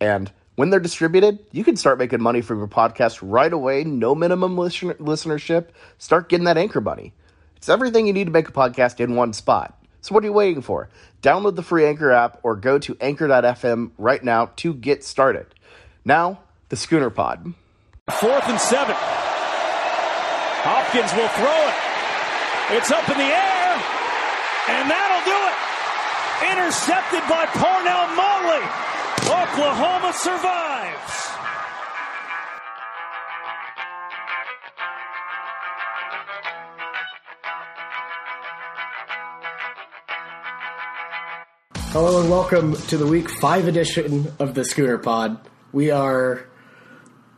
And when they're distributed, you can start making money from your podcast right away, no minimum listen- listenership. Start getting that anchor money. It's everything you need to make a podcast in one spot. So what are you waiting for? Download the free Anchor app or go to anchor.fm right now to get started. Now, the Schooner Pod. Fourth and seven. Hopkins will throw it. It's up in the air, and that'll do it. Intercepted by Parnell Motley. Oklahoma survives. Hello and welcome to the week five edition of the Schooner Pod. We are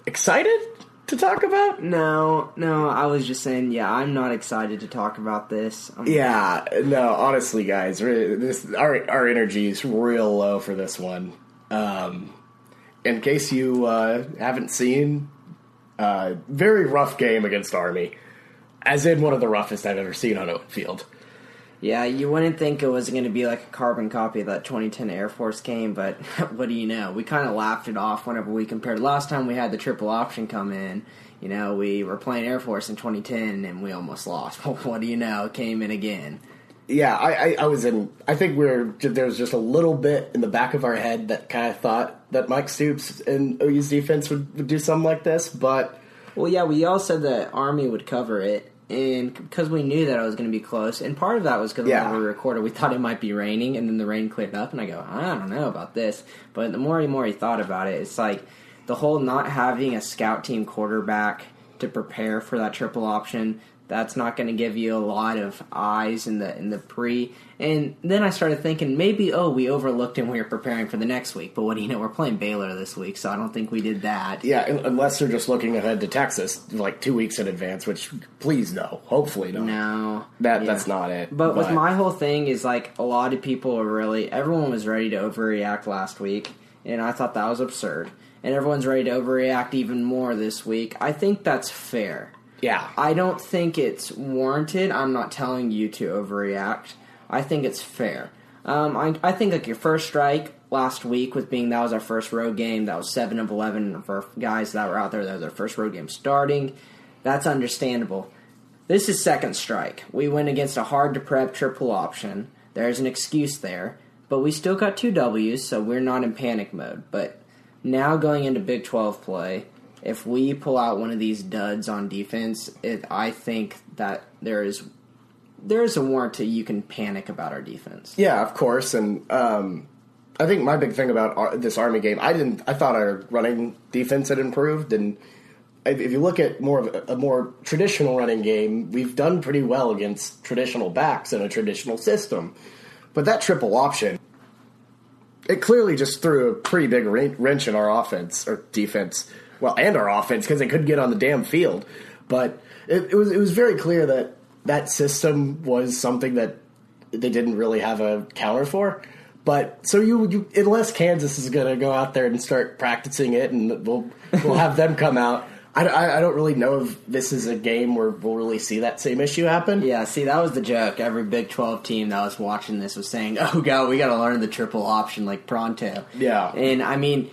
excited to talk about. No, no, I was just saying, yeah, I'm not excited to talk about this. I'm, Yeah, no, honestly, guys, this our our energy is real low for this one. Um, in case you uh, haven't seen, uh, very rough game against Army, as in one of the roughest I've ever seen on open field. Yeah, you wouldn't think it was going to be like a carbon copy of that 2010 Air Force game, but what do you know? We kind of laughed it off whenever we compared. Last time we had the triple option come in, you know, we were playing Air Force in 2010 and we almost lost. What do you know? It came in again. Yeah, I, I, I was in. I think we are there was just a little bit in the back of our head that kind of thought that Mike Stoops and OU's defense would, would do something like this, but Well, yeah, we all said that Army would cover it, and because we knew that it was going to be close, and part of that was because Yeah. when we recorded, we thought it might be raining, and then the rain cleared up, and I go, I don't know about this. But the more and more he thought about it, it's like the whole not having a scout team quarterback to prepare for that triple option. That's not going to give you a lot of eyes in the in the pre. And then I started thinking maybe oh we overlooked him. We were preparing for the next week, but what do you know? We're playing Baylor this week, so I don't think we did that. Yeah, unless they're just looking ahead to Texas like two weeks in advance, which please no, hopefully no. No, That Yeah. that's not it. But, with my whole thing is like a lot of people are really everyone was ready to overreact last week, and I thought that was absurd. And everyone's ready to overreact even more this week. I think that's fair. Yeah, I don't think it's warranted. I'm not telling you to overreact. I think it's fair. Um, I, I think like your first strike last week with being that was our first road game. That was seven of eleven for guys that were out there. That was our first road game starting. That's understandable. This is second strike. We went against a hard to prep triple option. There's an excuse there, but we still got two W's, so we're not in panic mode. But now going into Big 12 play, if we pull out one of these duds on defense, it, I think that there is there is a warrant to you can panic about our defense. yeah, of course. And um, I think my big thing about our, this Army game, I didn't. I thought our running defense had improved, and if you look at more of a, a more traditional running game, we've done pretty well against traditional backs in a traditional system. But that triple option, it clearly just threw a pretty big wrench in our offense or defense. Well, and our offense because they couldn't get on the damn field. But it, it was it was very clear that that system was something that they didn't really have a counter for. But so you, you unless Kansas is going to go out there and start practicing it, and we'll we'll have them come out. I, I, I don't really know if this is a game where we'll really see that same issue happen. Yeah, see, that was the joke. Every Big 12 team that was watching this was saying, oh, God, we got to learn the triple option like pronto. Yeah. And, I mean,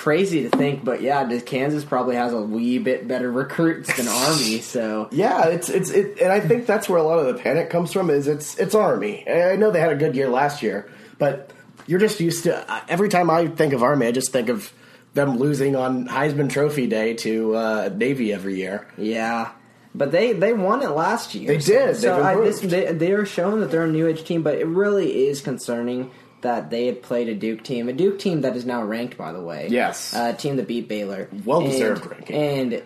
crazy to think, but yeah, Kansas probably has a wee bit better recruits than Army, so. Yeah, it's it's it, and I think that's where a lot of the panic comes from. Is it's it's Army. I know they had a good year last year, but you're just used to. Every time I think of Army, I just think of them losing on Heisman Trophy Day to uh, Navy every year. Yeah. But they, they won it last year. They did. So I, this, they, they are showing that they're a new age team, but it really is concerning that they had played a Duke team, a Duke team that is now ranked, by the way. Yes. Uh, a team that beat Baylor. Well-deserved And- ranking. And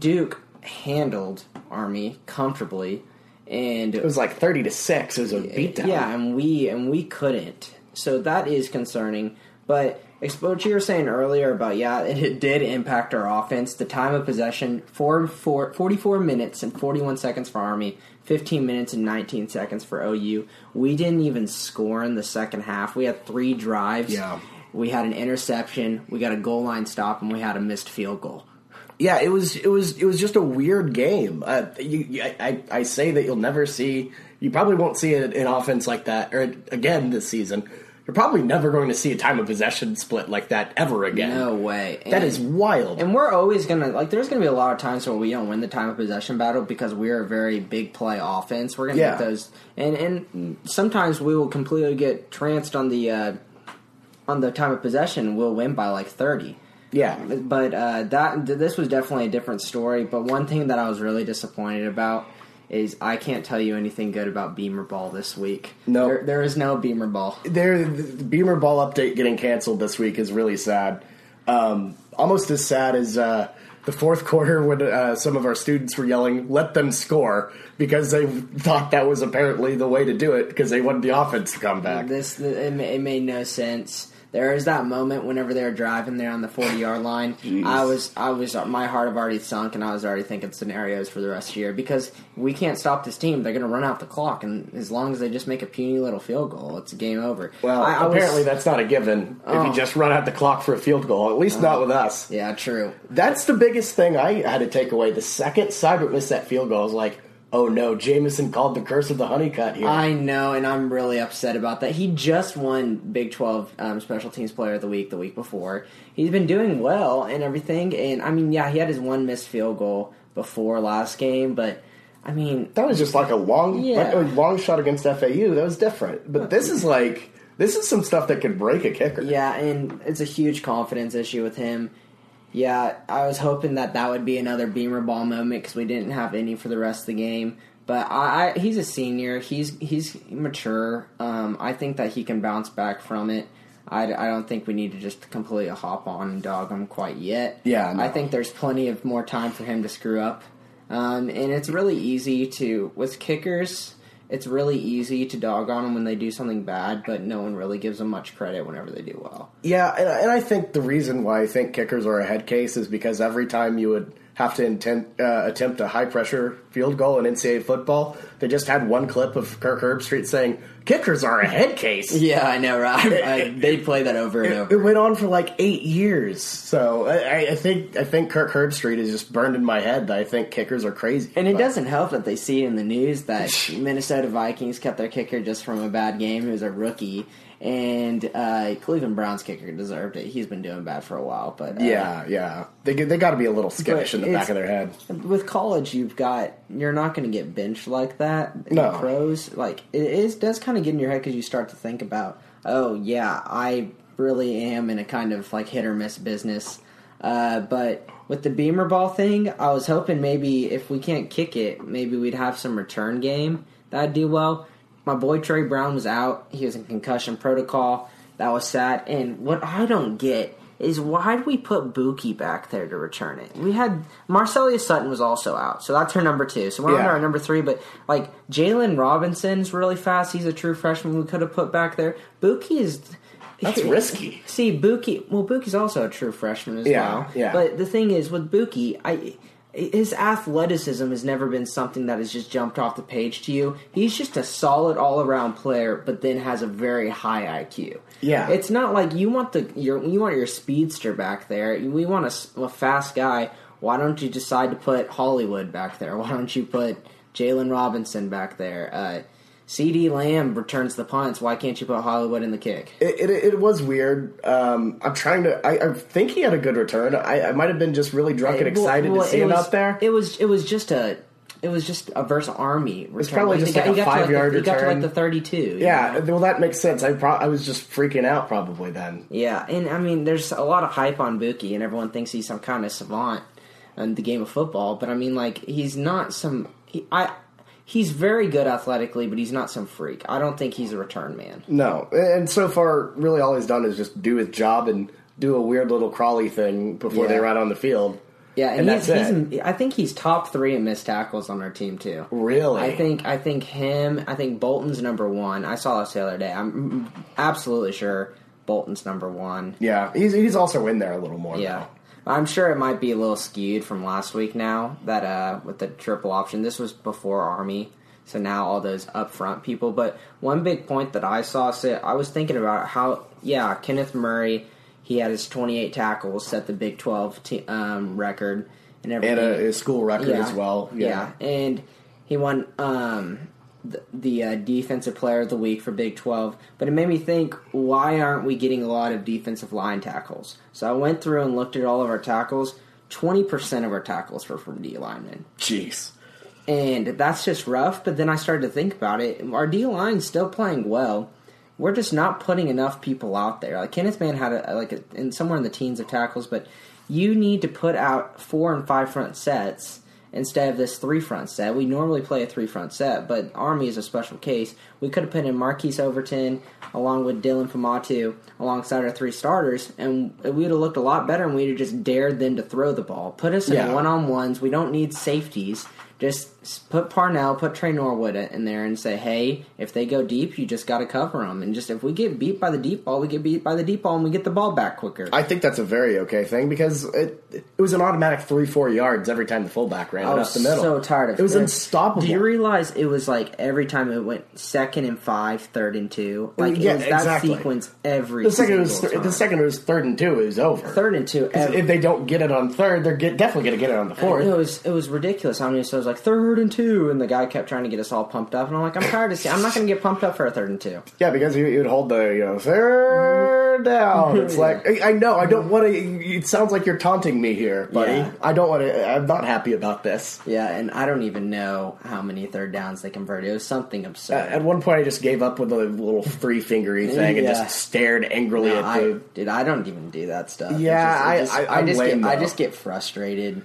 Duke handled Army comfortably, and It was like thirty to six. It was a beatdown. yeah, and we and we couldn't. So that is concerning. But what you were saying earlier about yeah, it, it did impact our offense. The time of possession, four, four, 44 minutes and 41 seconds for Army, 15 minutes and 19 seconds for OU. We didn't even score in the second half. We had three drives. Yeah. We had an interception, we got a goal line stop, and we had a missed field goal. Yeah, it was it was it was just a weird game. Uh, you, I, I I say that you'll never see. You probably won't see an, an offense like that or again this season. You're probably never going to see a time of possession split like that ever again. No way. that And- is wild. And we're always gonna like. There's gonna be a lot of times where we don't win the time of possession battle because we're a very big play offense. We're gonna Yeah. get those, and and sometimes we will completely get tranced on the uh, on the time of possession. We'll win by like thirty. yeah, But uh, that this was definitely a different story. But one thing that I was really disappointed about is I can't tell you anything good about Beamer Ball this week. No. there, there is no Beamer Ball. there the Beamer Ball update getting canceled this week is really sad. Um, almost as sad as uh, the fourth quarter when uh, some of our students were yelling, "Let them score," because they thought that was apparently the way to do it because they wanted the offense to come back. This it, it made no sense. There is that moment whenever they're driving there on the forty yard line. I was I was my heart had already sunk, and I was already thinking scenarios for the rest of the year because we can't stop this team. They're going to run out the clock, and as long as they just make a puny little field goal, it's game over. Well, I- I was- apparently that's not a given if Oh. you just run out the clock for a field goal. At least not with us. yeah, true. That's the biggest thing I had to take away. The second Seibert missed that field goal, I was like, "Oh no, Jamison called the curse of the Hunnicutt here." I know, and I'm really upset about that. He just won Big 12 um, Special Teams Player of the Week the week before. He's been doing well and everything, and I mean, yeah, he had his one missed field goal before last game, but I mean, that was just like a long, Yeah. like a long shot against FAU. That was different. But this is like, this is some stuff that could break a kicker. yeah, and it's a huge confidence issue with him. Yeah, I was hoping that that would be another Beamer ball moment because we didn't have any for the rest of the game. But I, I he's a senior. He's he's mature. Um, I think that he can bounce back from it. I, I don't think we need to just completely hop on and dog him quite yet. Yeah, no. I think there's plenty of more time for him to screw up. Um, and it's really easy to with kickers. It's really easy to dog on them when they do something bad, but no one really gives them much credit whenever they do well. Yeah, and, and I think the reason why I think kickers are a head case is because every time you would have to intent, uh, attempt a high pressure field goal in NCAA football, they just had one clip of Kirk Herbstreit saying kickers are a head case. Yeah, I know, right? I, they play that over and It, over. it went on for like eight years, so I, I think I think Kirk Herbstreit is just burned in my head. That I think kickers are crazy, And it But- doesn't help that they see in the news that Minnesota Vikings kept their kicker just from a bad game. He was a rookie, and uh, Cleveland Browns kicker deserved it. He's been doing bad for a while, but uh, Yeah, yeah, they they got to be a little skittish in the back of their head. with college, you've got you're not going to get benched like that. In No. pros, like it is does kind of get in your head because you start to think about, oh yeah, I really am in a kind of like hit or miss business. Uh, but with the Beamer ball thing, I was hoping maybe if we can't kick it, maybe we'd have some return game that'd do well. My boy Tre Brown was out; he was in concussion protocol. That was sad. And what I don't get is why did we put Bookie back there to return it? We had Marcellus Sutton was also out, so that's her number two. So we're on Yeah. to our number three. But like Jalen Robinson's really fast. He's a true freshman. We could have put back there. Bookie is. That's risky. See, Bookie. Well, Bookie's also a true freshman as Yeah, well. yeah. But the thing is, with Bookie, I his athleticism has never been something that has just jumped off the page to you. He's just a solid all around player, but then has a very high IQ. Yeah. it's not like you want the your you want your speedster back there. We want a fast guy. Why don't you decide to put Hollywood back there? Why don't you put Jalen Robinson back there? Uh, CeeDee Lamb returns the punts. Why can't you put Hollywood in the kick? It, it, it was weird. Um, I'm trying to. I, I think he had a good return. I, I might have been just really drunk and excited well, to see it him was- out there. It was it was just a it was just a versus army. Return. It's probably Like, just like got- a got to, five-yard the, He got to like the thirty-two. yeah, know? well, that makes sense. I pro- I was just freaking out probably then. yeah, and I mean, there's a lot of hype on Bookie, and everyone thinks he's some kind of savant in the game of football. But I mean, like, he's not some. He, I he's very good athletically, but he's not some freak. I don't think he's a return man. No, and so far, really, all he's done is just do his job and do a weird little crawly thing before they Yeah. run on the field. Yeah, and, And he's, that's he's I think he's top three in missed tackles on our team too. Really? I think I think him. I think Bolton's number one. I saw this the other day. I'm absolutely sure Bolton's number one. Yeah, he's he's also in there a little more. Yeah. I'm sure it might be a little skewed from last week now that uh with the triple option. This was before Army, so now all those upfront people. But one big point that I saw so I was thinking about how yeah, Kenneth Murray, he had his 28 tackles, set the Big 12 t- um, record and everything. and a, a school record as well. Yeah. and he won um, the, the uh, defensive player of the week for Big 12. But it made me think, why aren't we getting a lot of defensive line tackles? So I went through and looked at all of our tackles. 20% of our tackles were from D linemen. Jeez. And that's just rough, but then I started to think about it. Our D line's still playing well. We're just not putting enough people out there. Like Kenneth Mann had a, like a, in somewhere in the teens of tackles, but you need to put out four and five front sets instead of this three front set. We normally play a three front set, but Army is a special case. We could have put in Marquise Overton along with Dillon Faamatau alongside our three starters, and we would have looked a lot better, and we'd have just dared them to throw the ball. Put us in Yeah. one on ones. We don't need safeties. Just put Parnell, put Tre Norwood in there, and say, "Hey, if they go deep, you just got to cover them." And just if we get beat by the deep ball, we get beat by the deep ball, and we get the ball back quicker. I think that's a very okay thing because it it was an automatic three four yards every time the fullback ran I it up the middle. so tired of it. was unstoppable. Do you realize it was like every time it went second and five, third and two? Uh, like Yeah, was that sequence every. the second was th- time. the second it was third and two, it was over. third and two. Every, if they don't get it on third, they're get, definitely going to get it on the uh, fourth. It was it was ridiculous. How many so it was like third and two, and the guy kept trying to get us all pumped up, and I'm like, I'm tired of seeing. I'm not going to get pumped up for a third and two. Yeah, because you, you'd hold the you know third down. It's like I, I know I don't want to. It sounds like you're taunting me here, buddy. Yeah. I don't want to. I'm not happy about this. Yeah, and I don't even know how many third downs they converted. It was something absurd. Uh, At one point, I just gave up with a little three fingery thing and just stared angrily No, at I, the. dude, I don't even do that stuff. Yeah, just- it I- just- I- I'm just get, I just get frustrated.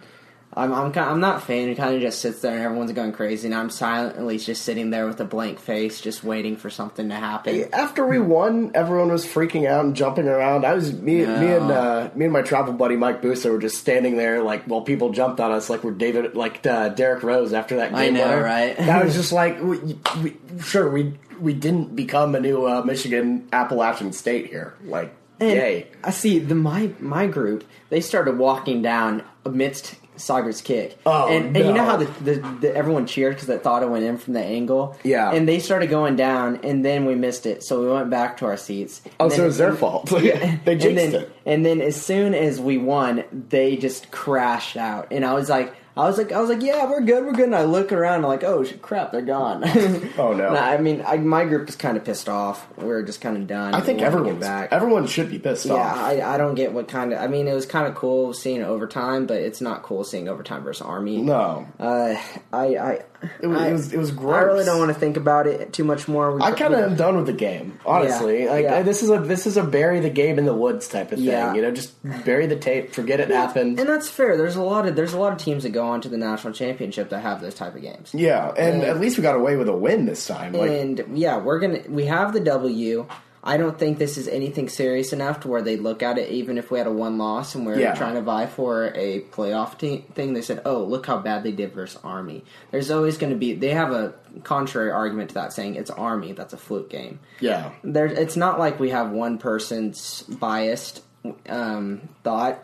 I'm I'm, kind I'm not a fan who kind of just sits there and everyone's going crazy, and I'm silently just sitting there with a blank face, just waiting for something to happen. After we won, everyone was freaking out and jumping around. I was me, me and uh, me and my travel buddy Mike Busa were just standing there like while people jumped on us like we're David like uh, Derek Rose after that game. I know, winner. right? That was just like we, we, sure we we didn't become a new uh, Michigan Appalachian state here. Like And yay. I see the my my group. They started walking down amidst Sauger's kick. Oh, and, and you know how the, the, the everyone cheered because they thought it went in from the angle. Yeah. and they started going down, and then we missed it, so we went back to our seats. Oh, And so then- it was their fault. Yeah, they and then, it. And then as soon as we won, they just crashed out, and I was like. I was like, I was like, yeah, we're good, we're good. And I look around, I'm like, oh crap, they're gone. Oh, no. Nah, I mean, I, my group is kind of pissed off. We're just kind of done. I think We wanted to get everyone's back. everyone should be pissed Yeah, off. Yeah, I, I don't get what kind of. I mean, it was kind of cool seeing overtime, but it's not cool seeing overtime versus Army. No, Uh, I, I, it was, I, it was it was gross. I really don't want to think about it too much more. We, I kind of am done with the game, honestly. Yeah, like yeah. Uh, this is a this is a bury the game in the woods type of thing. Yeah. You know, just bury the tape, forget it happened. and that's fair. There's a lot of there's a lot of teams that go on to the national championship that have those type of games. yeah, and And- at least we got away with a win this time. Like, and yeah, we're gonna we have the W. I don't think this is anything serious enough to where they look at it, even if we had a one loss and we're Yeah. trying to vie for a playoff thing. They said, "Oh, look how bad they did versus Army." There's always going to be. They have a contrary argument to that, saying it's Army. That's a fluke game. yeah, There, it's not like we have one person's biased um, thought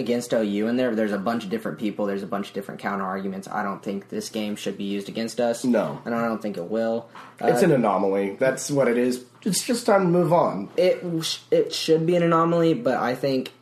against OU in there. There's a bunch of different people. There's a bunch of different counter arguments. I don't think this game should be used against us. No. and I don't think it will. it's Uh, an anomaly. That's what it is. It's just time to move on. it it should be an anomaly, but I think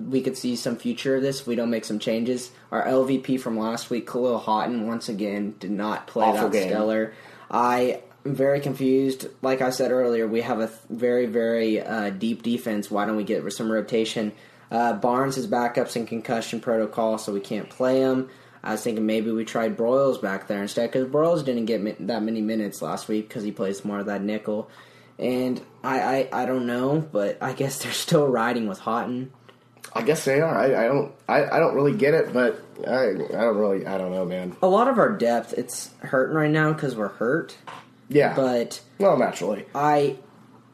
we could see some future of this if we don't make some changes. Our LVP from last week, Khalil Haughton, once again did not play Awful that game. stellar. I am very confused. Like I said earlier, we have a very very uh, deep defense. Why don't we get some rotation? Uh, Barnes is backups in concussion protocol, so we can't play him. I was thinking maybe we tried Broiles back there instead because Broiles didn't get mi- that many minutes last week because he plays more of that nickel. And I, I, I don't know, but I guess they're still riding with Haughton. I guess they are. I, I don't. I, I don't really get it, but I I don't really. I don't know, man. A lot of our depth, it's hurting right now because we're hurt. Yeah, But well, naturally. I,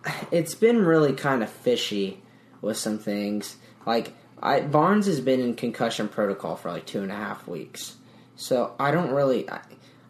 it's been really kind of fishy with some things. Like I, Barnes has been in concussion protocol for like two and a half weeks, so I don't really. I,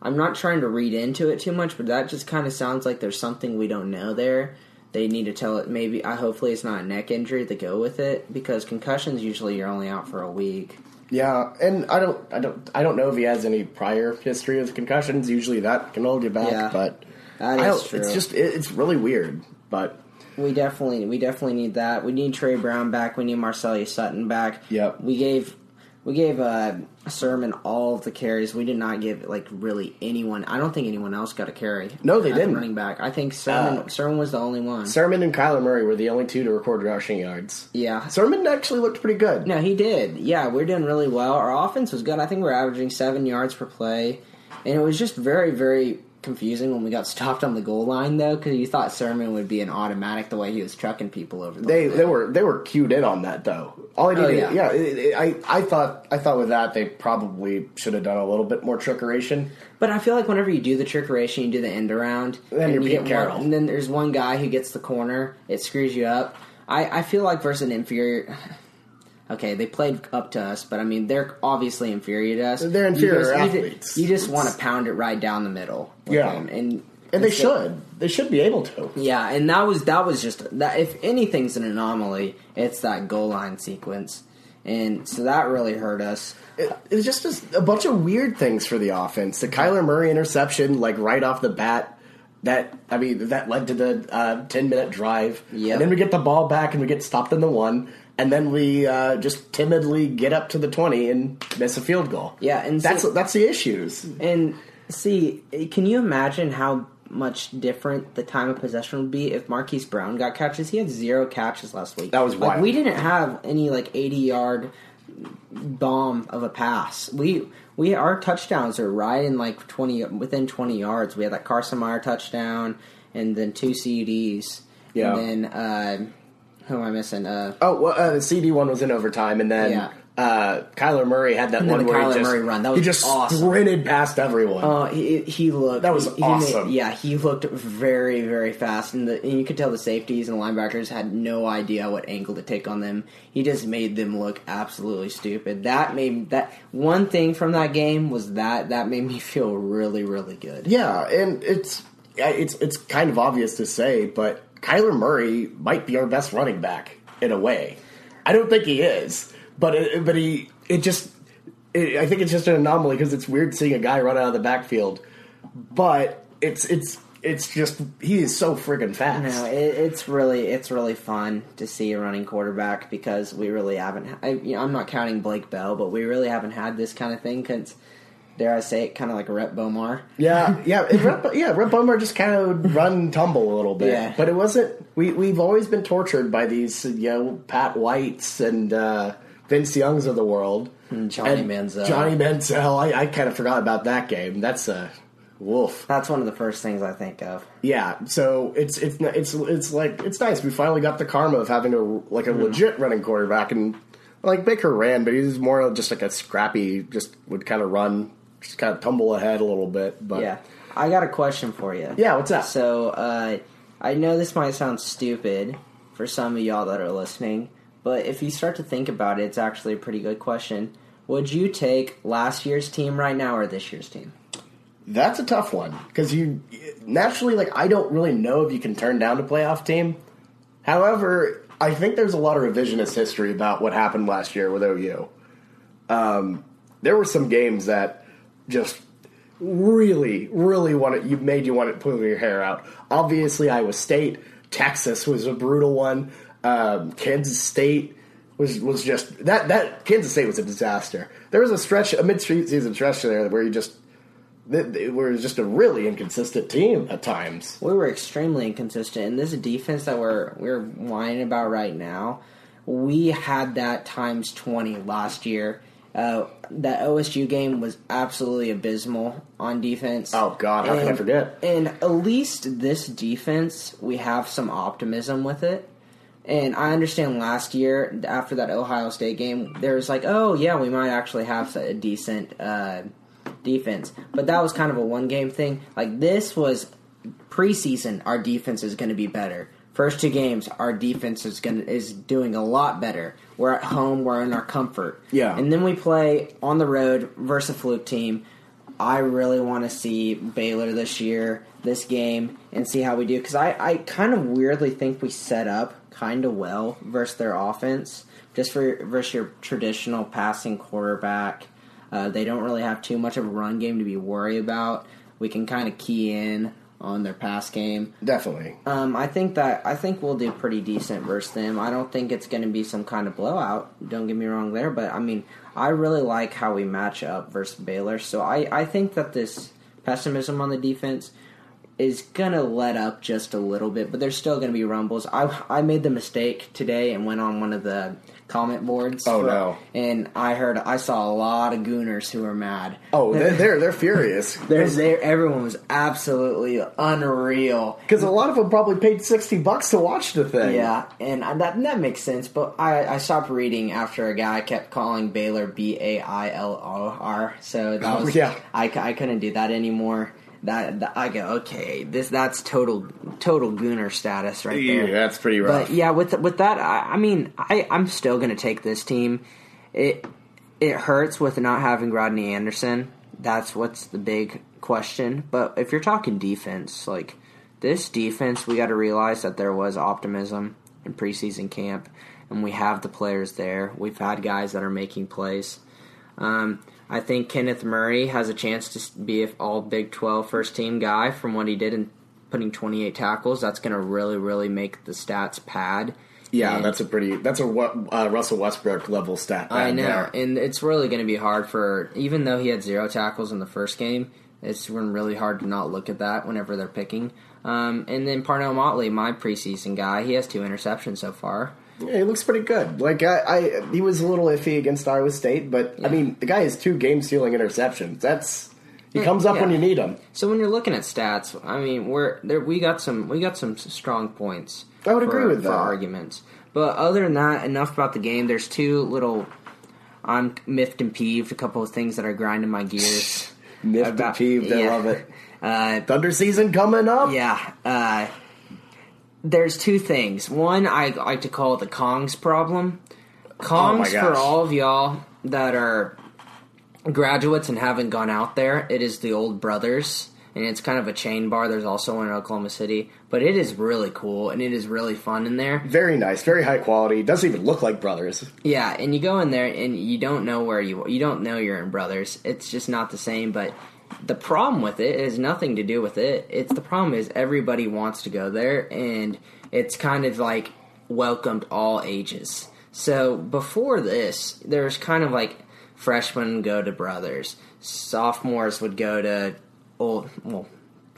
I'm not trying to read into it too much, but that just kind of sounds like there's something we don't know there. they need to tell it. Maybe I hopefully it's not a neck injury to go with it because concussions usually you're only out for a week. Yeah, and I don't, I don't, I don't know if he has any prior history of concussions. Usually that can hold you back, Yeah, but that I don't- true. It's just, it, it's really weird. But We definitely we definitely need that. We need Tre Brown back. We need Marcellus Sutton back. Yep. We gave we gave uh, Sermon all of the carries. We did not give like really anyone. I don't think anyone else got a carry. No, they didn't. Running back. I think Sermon Uh, Sermon was the only one. Sermon and Kyler Murray were the only two to record rushing yards. yeah. Sermon actually looked pretty good. No, he did. Yeah, we're doing really well. Our offense was good. I think we're averaging seven yards per play, and it was just very, very confusing when we got stopped on the goal line, though, because you thought Sermon would be an automatic the way he was trucking people over. The They they were they were cued in on that though. All I Oh, yeah. yeah, it, it, I I thought I thought with that they probably should have done a little bit more trickeration. But I feel like whenever you do the trickeration, you do the end around, Then and you're you get Carroll. one, and then there's one guy who gets the corner, it screws you up. I, I feel like versus an inferior. Okay, they played up to us, but I mean they're obviously inferior to us. They're inferior you ju- athletes. You just, want to pound it right down the middle. Yeah. them, and And they should. They should be able to. Yeah, and that was that was just that. If anything's an anomaly, it's that goal line sequence, and so that really hurt us. It, it was just a, a bunch of weird things for the offense. The Kyler Murray interception, like right off the bat, that I mean, that led to the uh, ten minute drive. Yep. And then we get the ball back and we get stopped in the one, and then we uh, just timidly get up to the twenty and miss a field goal. Yeah, and that's see- that's the issues. And see, can you imagine how much different the time of possession would be if Marquise Brown got catches? He had zero catches last week. That was like wild. we didn't have any like eighty yard bomb of a pass. We we our touchdowns are right in like twenty within twenty yards. We had that Carson Meier touchdown and then two CDs. Yeah. And then uh, who am I missing? Uh, Oh, well, uh, the CD one was in overtime, and then Yeah. uh, Kyler Murray had that And one where Kyler he just, Murray run. That was he just awesome. sprinted past everyone. Uh, he, he looked. That was he- he awesome. made- yeah, he looked very, very fast, and, the, and you could tell the safeties and linebackers had no idea what angle to take on them. He just made them look absolutely stupid. That made that one thing from that game was that that made me feel really, really good. Yeah, and it's it's it's kind of obvious to say, but Kyler Murray might be our best running back in a way. I don't think he is, but it, but he it just it, I think it's just an anomaly because it's weird seeing a guy run out of the backfield, but it's it's it's just he is so friggin' fast. No, it, it's really it's really fun to see a running quarterback because we really haven't. I, you know, I'm not counting Blake Bell, but we really haven't had this kind of thing. Cause, dare I say it, kind of like Rhett Bomar. Yeah, yeah, Rhett, yeah. Rhett Bomar just kind of run tumble a little bit, Yeah. but it wasn't. We we've always been tortured by these, you know, Pat Whites and uh, Vince Youngs of the world, Johnny And Manziel. Johnny Manziel. I, I kind of forgot about that game. That's a wolf. That's one of the first things I think of. Yeah, so it's it's it's it's like it's nice. We finally got the karma of having a like a Mm-hmm. legit running quarterback, and like Baker ran, but he was more just like a scrappy, just would kind of run, just kind of tumble ahead a little bit. But Yeah, I got a question for you. yeah, what's up? So uh, I know this might sound stupid for some of y'all that are listening, but if you start to think about it, it's actually a pretty good question. Would you take last year's team right now or this year's team? That's a tough one because you naturally like I don't really know if you can turn down a playoff team. However, I think there's a lot of revisionist history about what happened last year with OU. Um, there were some games that just really, really wanted you made you want to pull your hair out. Obviously, Iowa State, Texas was a brutal one. Um, Kansas State was was just that that Kansas State was a disaster. There was a stretch, a mid season stretch there where you just they, were just a really inconsistent team at times. We were extremely inconsistent, and this defense that we're we're whining about right now, we had that times twenty last year. Uh, that OSU game was absolutely abysmal on defense. Oh, God, how can I forget? And at least this defense, we have some optimism with it. And I understand last year after that Ohio State game, there was like, oh yeah, we might actually have a decent uh, defense, but that was kind of a one game thing. Like this was preseason, our defense is going to be better. First two games, our defense is going is doing a lot better. We're at home, we're in our comfort. Yeah. and then we play on the road versus a fluke team. I really want to see Baylor this year, this game, and see how we do. Because I, I kind of weirdly think we set up kind of well versus their offense, just for versus your traditional passing quarterback. Uh, they don't really have too much of a run game to be worried about. We can kind of key in on their pass game. Definitely. Um, I think that I think we'll do pretty decent versus them. I don't think it's going to be some kind of blowout. Don't get me wrong there, but I mean, I really like how we match up versus Baylor. So I, I think that this pessimism on the defense is gonna let up just a little bit, but there's still gonna be rumbles. I I made the mistake today and went on one of the comment boards. Oh, no. And I heard I saw a lot of gooners who were mad. Oh, they're they're, they're furious. There's there everyone was absolutely unreal. Because a lot of them probably paid sixty bucks to watch the thing. Yeah, and I- that that makes sense. But I, I stopped reading after a guy kept calling Baylor B A I L O R. So that Oh, was yeah. I, I couldn't do that anymore. That, that I go okay. This that's total total gooner status right Yeah, there. that's pretty rough. But yeah, with with that, I, I mean, I I'm still gonna take this team. It it hurts with not having Rodney Anderson. That's what's the big question. But if you're talking defense, like this defense, we got to realize that there was optimism in preseason camp, and we have the players there. We've had guys that are making plays. Um, I think Kenneth Murray has a chance to be an all Big 12 first team guy from what he did in putting 28 tackles. That's going to really, really make the stats pad. Yeah, And- that's a pretty that's a uh, Russell Westbrook level stat. I know, there. and it's really going to be hard for even though he had zero tackles in the first game. It's been really hard to not look at that whenever they're picking. Um, and then Parnell Motley, my preseason guy, he has two interceptions so far. Yeah, he looks pretty good. Like I, I, he was a little iffy against Iowa State, but I mean, the guy has two game-stealing interceptions. That's he comes up when you need him. So when you're looking at stats, I mean, we're there. We got some. We got some strong points. I would for- agree with that. arguments. But other than that, enough about the game. There's two little. I'm miffed and peeved. A couple of things that are grinding my gears. Miffed and About- peeved, I love it. Uh, Thunder season coming up. Yeah. Uh, there's two things. One, I like to call it the Kongs problem. Kongs for all of y'all that are graduates and haven't gone out there. It is the old brothers, and it's kind of a chain bar. There's also one in Oklahoma City, but it is really cool and it is really fun in there. Very nice, very high quality. Doesn't even look like brothers. Yeah, and you go in there and you don't know where you you don't know you're in Brothers. It's just not the same. But the problem with it is nothing to do with it. It's the problem is everybody wants to go there, and it's kind of like welcomed all ages. So before this, there's kind of like freshmen go to Brothers, sophomores would go to old well.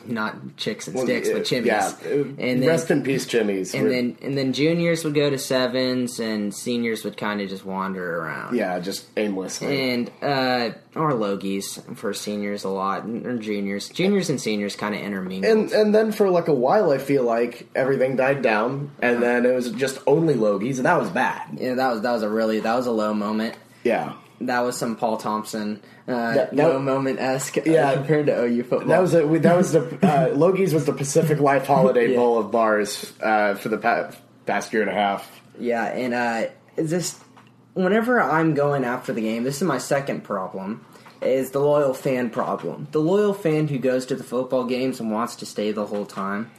Not chicks and sticks, but chimneys. Yeah, and then, rest in peace, Jimmy's. and then and then juniors would go to sevens, and seniors would kind of just wander around. yeah, just aimlessly. And uh, or Logies for seniors a lot, or juniors, juniors and seniors kind of intermingle. And and then for like a while, I feel like everything died down, and then it was just only Logies, and that was bad. yeah, that was that was a really that was a low moment. Yeah, That was some Paul Thompson uh, That- low moment esque Yeah. compared to OU football. that was a, that was the uh, Logies was the Pacific Life Holiday Yeah. Bowl of bars uh, for the pa- past year and a half. Yeah, and uh, just whenever I'm going after the game, this is my second problem. Is the loyal fan problem? The loyal fan who goes to the football games and wants to stay the whole time.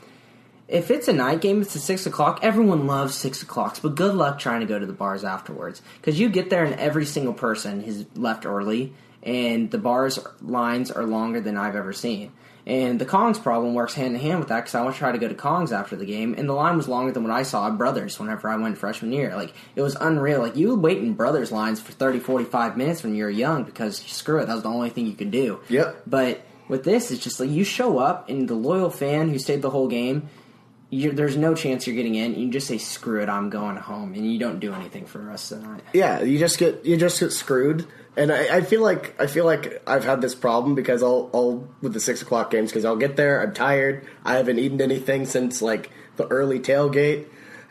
If it's a night game, it's at six o'clock. Everyone loves six o'clocks, but good luck trying to go to the bars afterwards because you get there and every single person has left early, and the bars lines are longer than I've ever seen. And the Kongs problem works hand in hand with that because I want to try to go to Kongs after the game, and the line was longer than what I saw at Brothers whenever I went freshman year. Like, it was unreal. Like, you would wait in Brothers lines for 30, 45 minutes when you were young because, screw it, that was the only thing you could do. Yep. But with this, it's just like you show up, and the loyal fan who stayed the whole game, there's no chance you're getting in. You just say, screw it, I'm going home, and you don't do anything for the rest of the night. Yeah, you just get you just get screwed, and I, I feel like I feel like I've had this problem because I'll I'll with the six o'clock games because I'll get there, I'm tired, I haven't eaten anything since like the early tailgate,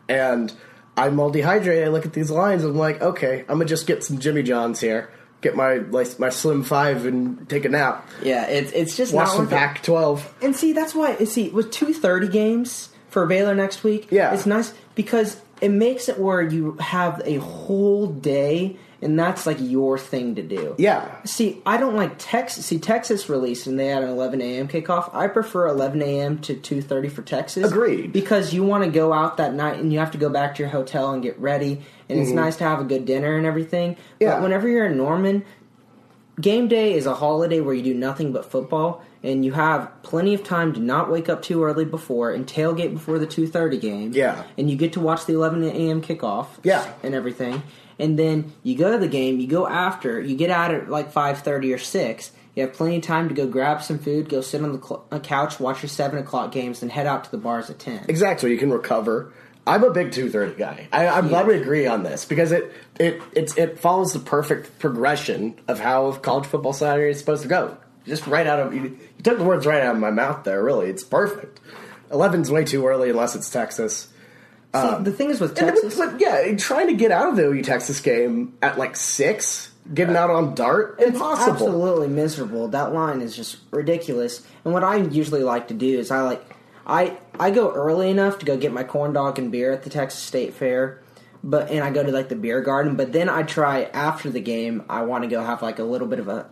and I'm all dehydrated. I look at these lines, I'm like, okay, I'm gonna just get some Jimmy Johns here, get my like my Slim Five, and take a nap, Yeah, it's it's just watch not some worth. Pac-12. And see, that's why. See, with two thirty games for Baylor next week, Yeah. it's nice because it makes it where you have a whole day and that's like your thing to do. Yeah. See, I don't like Texas. See, Texas released and they had an 11 a.m. kickoff. I prefer 11 a.m. to 2:30 for Texas. Agreed. Because you want to go out that night and you have to go back to your hotel and get ready, and it's nice to have a good dinner and everything. Mm-hmm. Yeah. But whenever you're in Norman, game day is a holiday where you do nothing but football, and you have plenty of time to not wake up too early before and tailgate before the 2:30 game. Yeah. And you get to watch the 11 a.m. kickoff. Yeah. And everything. And then you go to the game, you go after, you get out at like 5:30 or 6. You have plenty of time to go grab some food, go sit on the cl- uh, couch, watch your 7 o'clock games, then head out to the bars at 10. Exactly. You can recover. I'm a big two thirty guy. I, I'm glad we agree on this because it it it's, it follows the perfect progression of how college football Saturday is supposed to go. Just right out of you, you took the words right out of my mouth there. Really, it's perfect. Eleven's way too early unless it's Texas. See, um, the thing is with Texas, but, but yeah, trying to get out of the OU Texas game at like six, getting out on dart, impossible. absolutely miserable. That line is just ridiculous. And what I usually like to do is I like I I go early enough to go get my corn dog and beer at the Texas State Fair. But and I go to like the beer garden, but then I try after the game. I want to go have like a little bit of a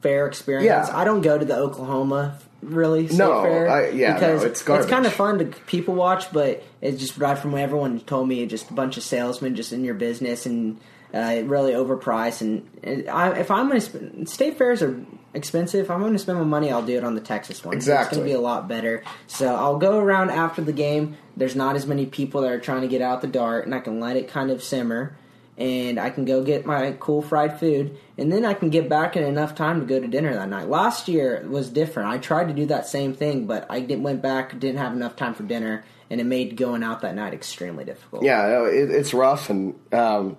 fair experience. Yeah. I don't go to the Oklahoma really state No, fair I- yeah, no, because it's kind of fun to people watch, but it's just right from what everyone told me. Just a bunch of salesmen just in your business and uh, really overpriced. And, and I, if I'm going to spend, state fairs are expensive. If I'm going to spend my money, I'll do it on the Texas one. Exactly, It's going to be a lot better. So I'll go around after the game. There's not as many people that are trying to get out the dart, and I can let it kind of simmer. And I can go get my cool fried food, and then I can get back in enough time to go to dinner that night. Last year was different. I tried to do that same thing, but I didn't, went back, didn't have enough time for dinner, and it made going out that night extremely difficult. Yeah, it, it's rough, and um,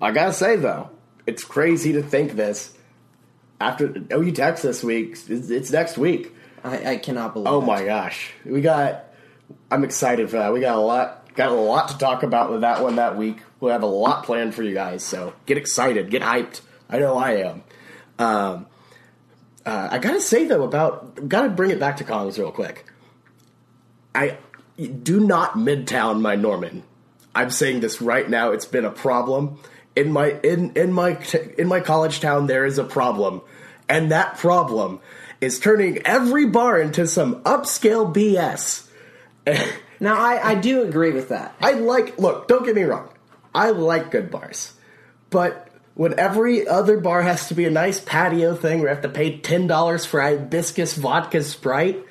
I gotta say though, it's crazy to think this after OU Texas this week. It's, it's next week. I, I cannot believe. Oh it. my gosh, we got. I'm excited for that. We got a lot, got a lot to talk about with that one that week. We'll have a lot planned for you guys, so get excited, get hyped. I know I am. Um, uh, I gotta say though about gotta bring it back to Kongs real quick. I do not Midtown my Norman. I'm saying this right now. It's been a problem in my in in my in my college town. There is a problem, and that problem is turning every bar into some upscale BS. Now I, I do agree with that. I like. Look, don't get me wrong. I like good bars, but when every other bar has to be a nice patio thing where I have to pay ten dollars for hibiscus vodka sprite,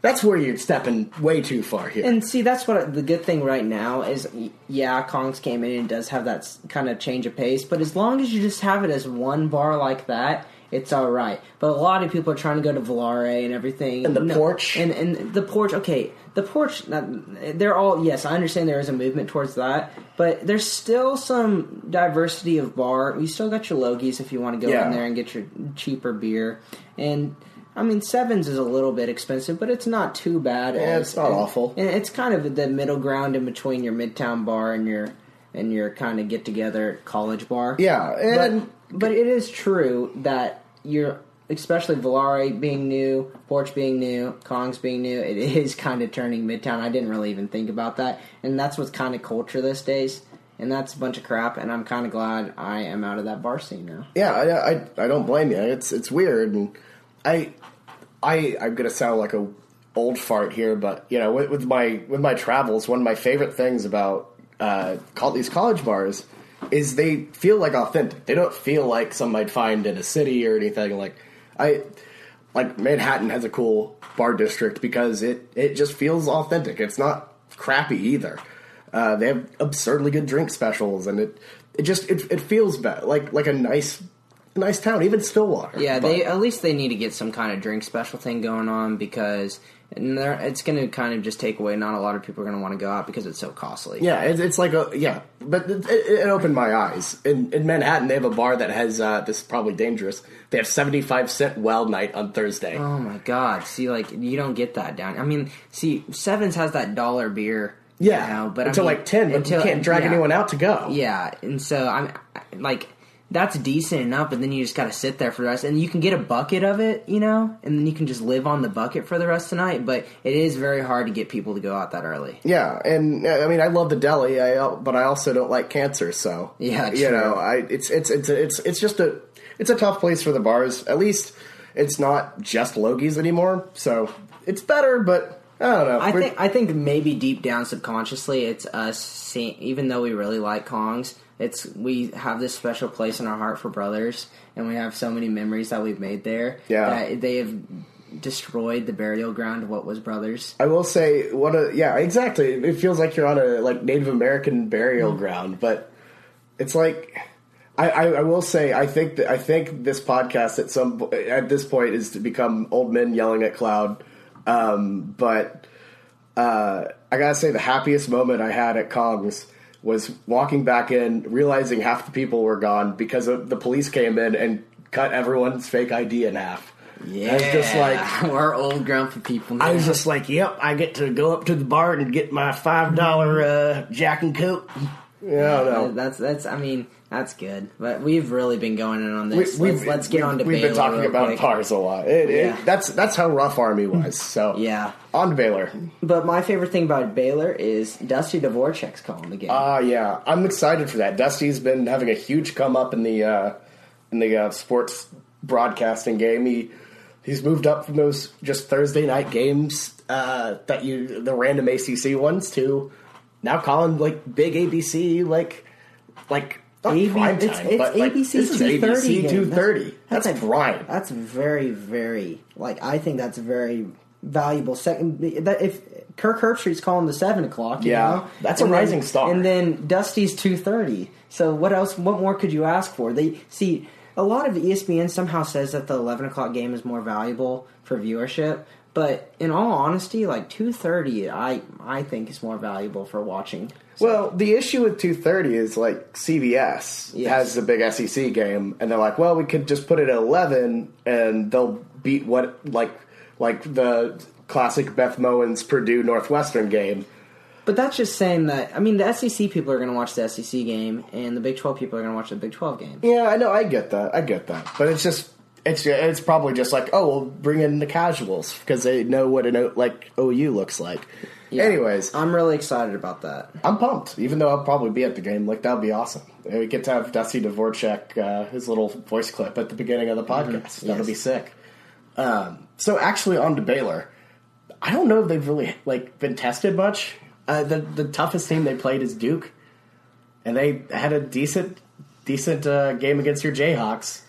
that's where you're stepping way too far here. And see, that's what the good thing right now is. Yeah, Kongs came in and does have that kind of change of pace, but as long as you just have it as one bar like that, it's all right. But a lot of people are trying to go to Volare and everything, And the porch. and and the porch. Okay, the porch. They're all yes. I understand there is a movement towards that, but there's still some diversity of bar. You still got your Logies if you want to go Yeah. in there and get your cheaper beer, and. I mean, sevens is a little bit expensive, but it's not too bad. Yeah, as- it's not awful. and it's kind of the middle ground in between your midtown bar and your and your kind of get together college bar. Yeah, and- but but it is true that you're especially Volare being new, Porch being new, Kongs being new. It is kind of turning midtown. I didn't really even think about that, and that's what's kind of culture these days. And that's a bunch of crap, and I'm kind of glad I am out of that bar scene now. Yeah, I, I, I don't blame you. It's it's weird, and I I I'm gonna sound like a old fart here, but you know, with, with my with my travels, one of my favorite things about uh, these college bars is they feel like authentic. They don't feel like some I'd find in a city or anything. Like I like Manhattan has a cool bar district because it it just feels authentic. It's not crappy either. Uh, they have absurdly good drink specials, and it it just it, it feels better, like like a nice nice town. Even Stillwater. Yeah, But- they at least they need to get some kind of drink special thing going on because and it's going to kind of just take away. Not a lot of people are going to want to go out because it's so costly. Yeah, it, it's like a yeah, but it, it, it opened my eyes. In in Manhattan, they have a bar that has uh, this is probably dangerous. They have seventy five cent well night on Thursday. Oh my god! See, like you don't get that down. I mean, see, Sevens has that dollar beer. yeah, you know, but I until mean, like ten, but until- you can't drag yeah. anyone out to go. Yeah, and so I'm like, that's decent enough, but then you just got to sit there for the rest, and you can get a bucket of it, you know, and then you can just live on the bucket for the rest of the night. But it is very hard to get people to go out that early. Yeah, and I mean, I love the deli, I, but I also don't like cancer. So Yeah, you know, I it's it's it's it's it's just a it's a tough place for the bars. At least it's not just Logies anymore, so it's better. But I don't know. I We're- think I think maybe deep down subconsciously it's us seeing even though we really like Kongs, it's we have this special place in our heart for brothers and we have so many memories that we've made there Yeah. that they have destroyed the burial ground of what was brothers. I will say what a yeah exactly. It feels like you're on a like Native American burial Mm. ground, but it's like I, I, I will say I think that I think this podcast at some at this point is to become old men yelling at cloud. Um, but uh, I gotta say the happiest moment I had at Kongs was walking back in, realizing half the people were gone because of, the police came in and cut everyone's fake ID in half. Yeah, I was just like we're old grumpy people. Now. I was just like, "Yep, I get to go up to the bar and get my five dollar uh, Jack and Coke." Yeah, no. that's that's I mean that's good, but we've really been going in on this. We- let's, let's get on to We've Baylor been talking about quick. bars a lot. It, Yeah. it, that's that's how rough Army was. So Yeah. on to Baylor. But my favorite thing about Baylor is Dusty Dvorak's calling the game. Ah, yeah, I'm excited for that. Dusty's been having a huge come up in the uh, in the uh, sports broadcasting game. He he's moved up from those just Thursday night games uh, that you the random ACC ones to now calling like big ABC like like not AB prime it's- time, it's but like, ABC this is 2:30 ABC two thirty. That's, a- prime. That's very, very like I think that's very valuable second. That if Kirk Herbstreit's calling the seven o'clock, you Yeah, know? that's a And then- rising star. And then Dusty's two thirty. So what else? What more could you ask for? They see a lot of ESPN somehow says that the eleven o'clock game is more valuable for viewership. But in all honesty, like two thirty, I I think is more valuable for watching. Well, the issue with 230 is like CBS Yes. has a big SEC game, and they're like, well, we could just put it at 11, and they'll beat what like like the classic Beth Mowins Purdue Northwestern game. But that's just saying that. I mean, the SEC people are going to watch the SEC game, and the Big Twelve people are going to watch the Big Twelve game. Yeah, I know, I get that, I get that, but it's just. It's, it's probably just like oh we'll bring in the casuals because they know what an O- like OU looks like. Anyways, I'm really excited about that. I'm pumped, even though I'll probably be at the game. Like that'll be awesome. We get to have Dusty Dvorak, uh, his little voice clip at the beginning of the podcast. That'll Yes. be sick. Um, so actually, on to Baylor. I don't know if they've really like been tested much. Uh, the the toughest team they played is Duke, and they had a decent decent uh, game against your Jayhawks.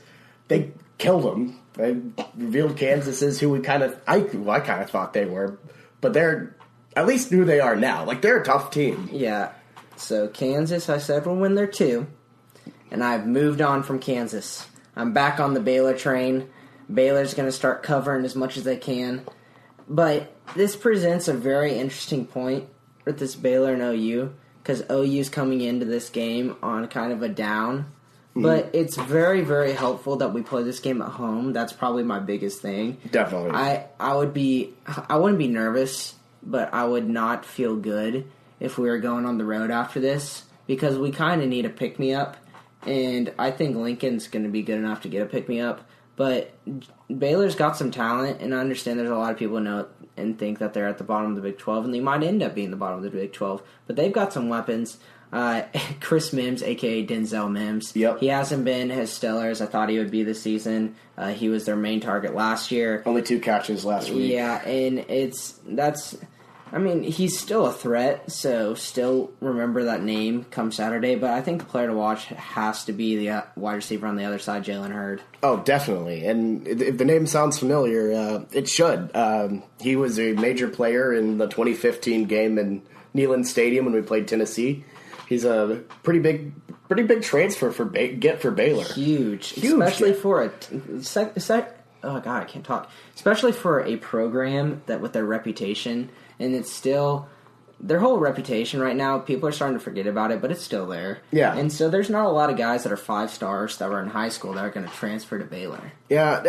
They killed them. They revealed Kansas is who we kind of I well, I kind of thought they were, but they're at least who they are now. Like they're a tough team. Yeah. So Kansas, I said will win their two, and I've moved on from Kansas. I'm back on the Baylor train. Baylor's going to start covering as much as they can, but this presents a very interesting point with this Baylor and OU because OU's coming into this game on kind of a down. Hmm. But it's very, very helpful that we play this game at home. That's probably my biggest thing. Definitely. I I would be I wouldn't be nervous, but I would not feel good if we were going on the road after this because we kind of need a pick me up, and I think Lincoln's going to be good enough to get a pick me up. But Baylor's got some talent, and I understand there's a lot of people know and think that they're at the bottom of the Big 12, and they might end up being the bottom of the Big 12. But they've got some weapons. Uh, Chris Mims, aka Denzel Mims, Yep. he hasn't been as stellar as I thought he would be this season. Uh, he was their main target last year. Only two catches last week. Yeah, and it's that's. I mean, he's still a threat, so still remember that name come Saturday. But I think the player to watch has to be the uh, wide receiver on the other side, Jalen Hurd. Oh, definitely. And if the name sounds familiar, uh, it should. Um, he was a major player in the 2015 game in Neyland Stadium when we played Tennessee. He's a pretty big, pretty big transfer for ba- get for Baylor. Huge, Huge, especially for a t- sec, sec, oh god, I can't talk. Especially for a program that with their reputation, and it's still their whole reputation right now. People are starting to forget about it, but it's still there. Yeah. and so there's not a lot of guys that are five stars that were in high school that are going to transfer to Baylor. Yeah, and,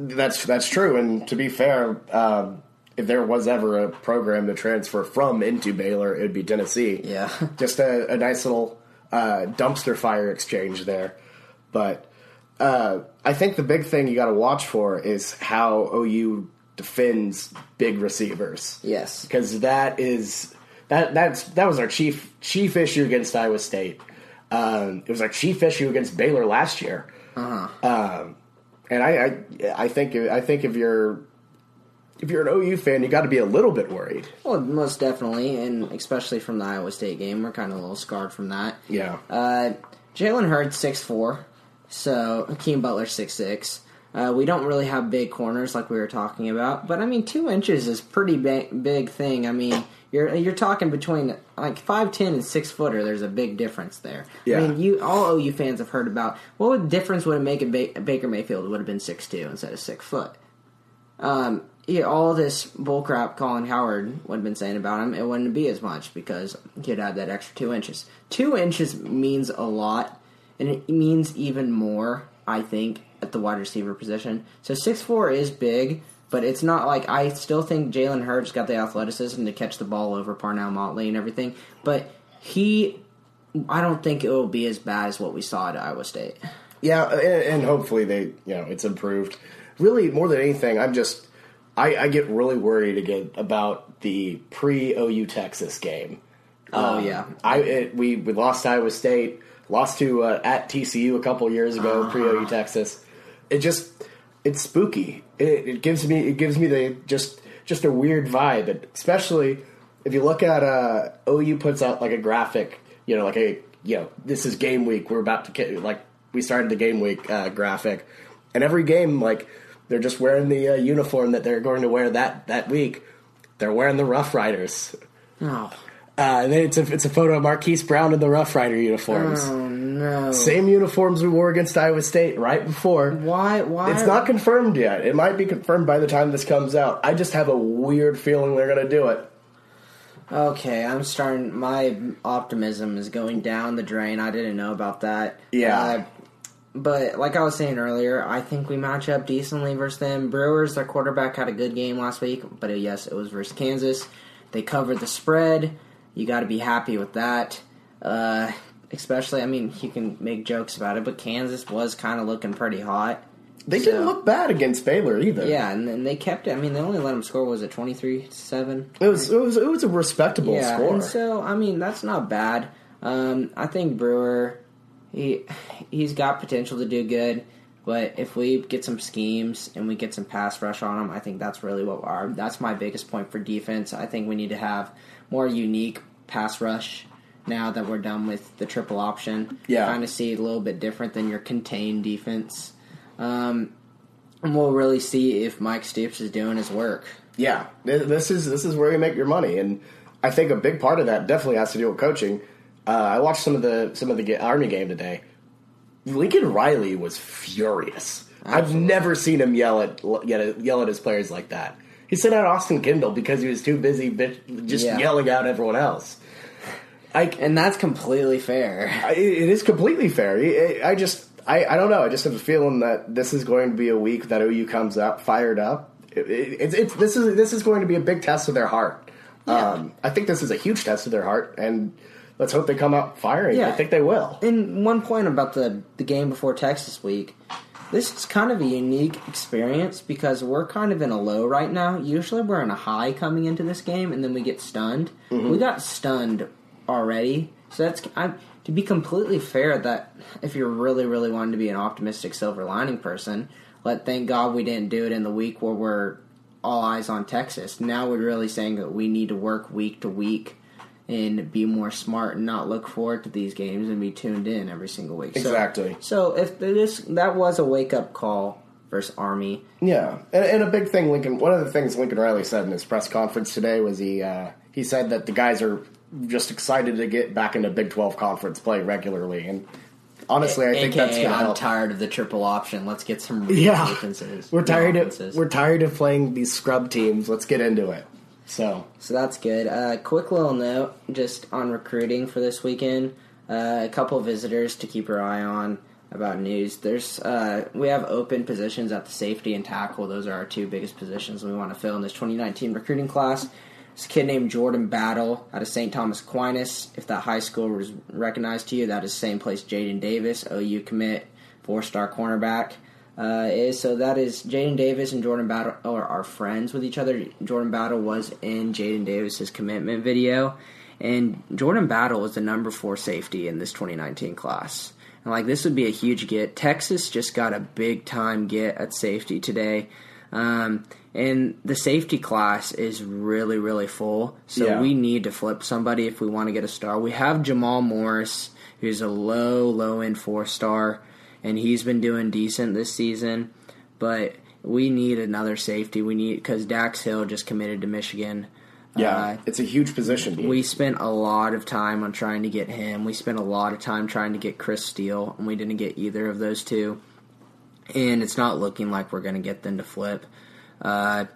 and that's that's true. And to be fair, um, if there was ever a program to transfer from into Baylor, it'd be Tennessee. Yeah. just a, a nice little uh, dumpster fire exchange there. But uh, I think the big thing you got to watch for is how OU defends big receivers. Yes. because that is that that's that was our chief chief issue against Iowa State. Um, it was our chief issue against Baylor last year. Uh-huh. Um, and I, I I think I think if you're if you're an OU fan, you got to be a little bit worried. Well, most definitely, and especially from the Iowa State game, we're kind of a little scarred from that. Yeah. Uh, Jalen Hurd's six four, so Hakeem Butler six six. Uh, we don't really have big corners like we were talking about, but I mean two inches is pretty ba- big thing. I mean you're you're talking between like five ten and six footer. There's a big difference there. Yeah. I mean you all OU fans have heard about what difference would it make if ba- Baker Mayfield would have been six two instead of six foot. Um, yeah, all this bullcrap Colin Cowherd would have been saying about him, it wouldn't be as much because he'd have that extra two inches. Two inches means a lot, and it means even more, I think, at the wide receiver position. So six four is big, but it's not like I still think Jalen Hurd's got the athleticism to catch the ball over Parnell Motley and everything, but he, I don't think it will be as bad as what we saw at Iowa State. Yeah, and, and hopefully they, you know, it's improved. Really, more than anything, I'm just, I, I get really worried again about the pre OU Texas game. Oh Um, yeah, I it, we we lost Iowa State, lost to uh, at TCU a couple years ago, Uh-huh. pre OU Texas. It just it's spooky. It, it gives me it gives me the just just a weird vibe, and especially if you look at uh, OU puts out like a graphic, you know, like a you know this is game week. We're about to get like we started the game week uh, graphic, and every game like they're just wearing the uh, uniform that they're going to wear that that week. They're wearing the Rough Riders. oh, Uh, and then it's a it's a photo of Marquise Brown in the Rough Rider uniforms. oh no, Same uniforms we wore against Iowa State right before. why why It's not confirmed yet. It might be confirmed by the time this comes out. I just have a weird feeling they're going to do it. Okay, I'm starting. My optimism is going down the drain. I didn't know about that. Yeah. Uh, but like I was saying earlier, I think we match up decently versus them. Brewers, their quarterback had a good game last week, but uh, yes, it was versus Kansas. They covered the spread. You got to be happy with that. Uh, especially, I mean, you can make jokes about it, but Kansas was kind of looking pretty hot. They So- didn't look bad against Baylor either. Yeah, and then they kept it. I mean, they only let them score. Was it twenty three seven? it was it was it was a respectable Yeah, score. and so I mean that's not bad. Um, I think Brewer, he he's got potential to do good, but if we get some schemes and we get some pass rush on him, I think that's really what our that's my biggest point for defense. I think we need to have more unique pass rush now that we're done with the triple option. Yeah. kind of see it a little bit different than your contained defense. Um, and we'll really see if Mike Stoops is doing his work. Yeah, this is this is where you make your money, and I think a big part of that definitely has to do with coaching. Uh, I watched some of the some of the Army game today. Lincoln Riley was furious. I've never seen him yell at yell at, yell at his players like that. He sent out Austin Kendall because he was too busy just Yeah. yelling out everyone else. I, And that's completely fair. I, it is completely fair. I, I just, I, I don't know. I just have a feeling that this is going to be a week that OU comes up fired up. It, it, it's, it's, this is this is going to be a big test of their heart. Um, I think this is a huge test of their heart, and let's hope they come out firing. Yeah. I think they will. And one point about the the game before Texas week, this is kind of a unique experience because we're kind of in a low right now. Usually we're in a high coming into this game, and then we get stunned. Mm-hmm. We got stunned already, so that's I, to be completely fair. That if you're really really wanting to be an optimistic silver lining person, let thank God we didn't do it in the week where we're all eyes on Texas. Now we're really saying that we need to work week to week and be more smart and not look forward to these games and be tuned in every single week. Exactly. So, if this that was a wake up call versus Army, Yeah, and, and a big thing, Lincoln. One of the things Lincoln Riley said in his press conference today was he uh, he said that the guys are just excited to get back into Big Twelve conference play regularly, and honestly, I think AKA, that's to I'm help. tired of the triple option. Let's get some real Yeah, we're tired of we're tired of playing these scrub teams. Let's get into it. So So that's good. Uh, quick little note just on recruiting for this weekend. Uh, a couple visitors to keep your eye on about news. There's uh, we have open positions at the safety and tackle. Those are our two biggest positions we want to fill in this 2019 recruiting class. This kid named Jordan Battle out of St. Thomas Aquinas. If that high school was recognized to you, that is the same place Jaden Davis, OU commit, four star cornerback. Uh, is so that is Jaden Davis and Jordan Battle are, are friends with each other. Jordan Battle was in Jaden Davis's commitment video, and Jordan Battle was the number four safety in this 2019 class. And like this would be a huge get. Texas just got a big time get at safety today. Um, and the safety class is really, really full. So Yeah. we need to flip somebody if we want to get a star. We have Jamal Morris, who's a low, low end four star, and he's been doing decent this season. But we need another safety. We need because Dax Hill just committed to Michigan. Yeah, Uh, it's a huge position. Dean. we spent a lot of time on trying to get him. We spent a lot of time trying to get Chris Steele, and we didn't get either of those two. And it's not looking like we're going to get them to flip. Uh,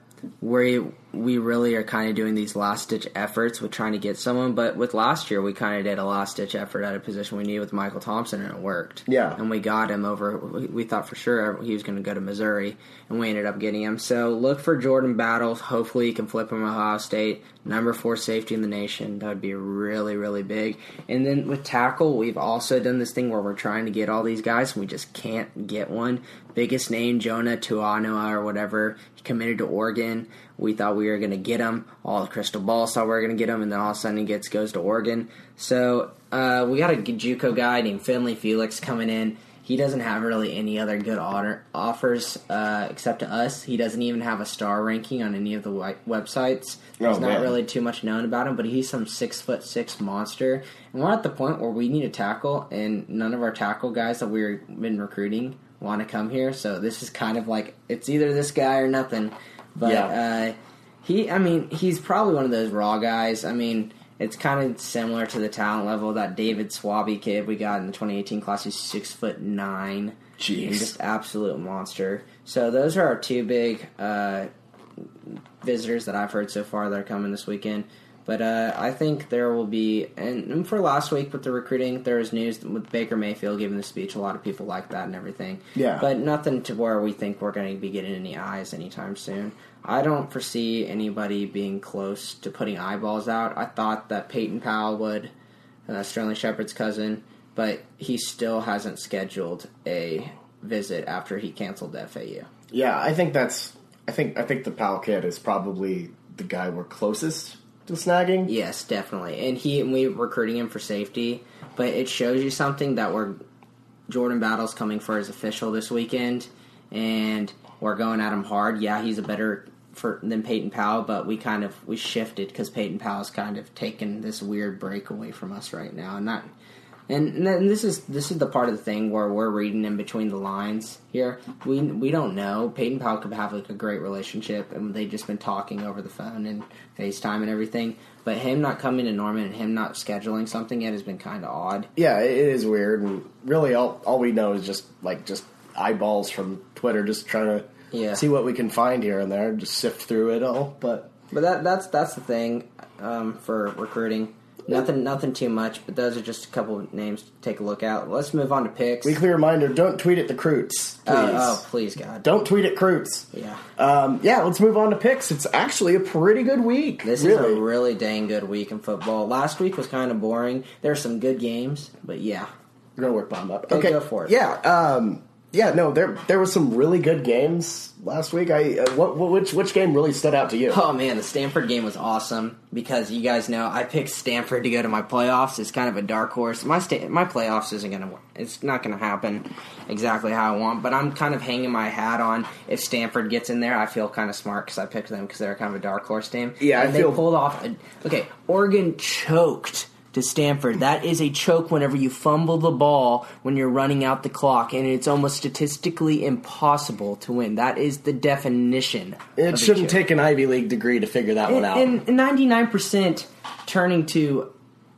we we really are kind of doing these last ditch efforts with trying to get someone. But with last year, we kind of did a last ditch effort at a position we needed with Michael Thompson, and it worked. Yeah. and we got him over. We, thought for sure he was going to go to Missouri, and we ended up getting him. So look for Jordan Battles. Hopefully, he can flip him Ohio State. Number four safety in the nation. That would be really really big. And then with tackle, we've also done this thing where we're trying to get all these guys, and we just can't get one. Biggest name Jonah Tuanoa or whatever. He committed to Oregon. We thought we were going to get him. All the crystal balls thought we were going to get him, and then all of a sudden he gets goes to Oregon. So uh, we got a JUCO guy named Finley Felix coming in. He doesn't have really any other good honor, offers uh, except to us. He doesn't even have a star ranking on any of the websites. There's Oh, not really too much known about him, but he's some six foot six monster. And we're at the point where we need a tackle, and none of our tackle guys that we've been recruiting want to come here. So this is kind of like it's either this guy or nothing. But Yeah. uh, he, I mean, he's probably one of those raw guys. I mean, it's kind of similar to the talent level that David Swaby kid we got in the 2018 class. He's six foot nine. Jeez. Just absolute monster. So those are our two big uh, visitors that I've heard so far that are coming this weekend. But uh, I think there will be, and, and for last week with the recruiting, there was news with Baker Mayfield giving the speech. A lot of people like that and everything. Yeah. But nothing to where we think we're going to be getting any eyes anytime soon. I don't foresee anybody being close to putting eyeballs out. I thought that Peyton Powell would, uh, Sterling Shepard's cousin, but he still hasn't scheduled a visit after he canceled the FAU. Yeah, I think that's. I think I think the Powell kid is probably the guy we're closest to snagging. Yes, definitely. And he and we recruiting him for safety, but it shows you something that we're Jordan Battle's coming for his official this weekend, and we're going at him hard. Yeah, he's a better for than Peyton Powell, but we kind of we shifted because Peyton Powell's kind of taken this weird break away from us right now, and. And, and then this is this is the part of the thing where we're reading in between the lines here. We we don't know. Peyton Powell could have like a great relationship, and they've just been talking over the phone and FaceTime and everything. But him not coming to Norman and him not scheduling something yet has been kind of odd. Yeah, it is weird, and really, all all we know is just like just eyeballs from Twitter, just trying to Yeah. see what we can find here and there, just sift through it all. But But that that's that's the thing um, for recruiting. Nothing nothing too much, but those are just a couple of names to take a look at. Let's move on to picks. weekly reminder: don't tweet at the Croots, please. Oh, oh, please, God. Don't tweet at Croots. Yeah. Um, yeah, let's move on to picks. It's actually a pretty good week. This really. is a really dang good week in football. Last week was kind of boring. There were some good games, but yeah. We're gonna work bomb up. Okay, Okay, go for it. Yeah, um, yeah. No, there there was some really good games last week. I uh, what, which which game really stood out to you? Oh man, the Stanford game was awesome because you guys know I picked Stanford to go to my playoffs. It's kind of a dark horse. My sta- my playoffs isn't gonna it's not gonna happen exactly how I want, but I'm kind of hanging my hat on if Stanford gets in there. I feel kind of smart because I picked them because they're kind of a dark horse team. Yeah, I and feel- they pulled off. A, okay, Oregon choked. To Stanford, that is a choke whenever you fumble the ball when you're running out the clock, and it's almost statistically impossible to win. That is the definition. It shouldn't choke take an Ivy League degree to figure that one out. and ninety nine percent turning to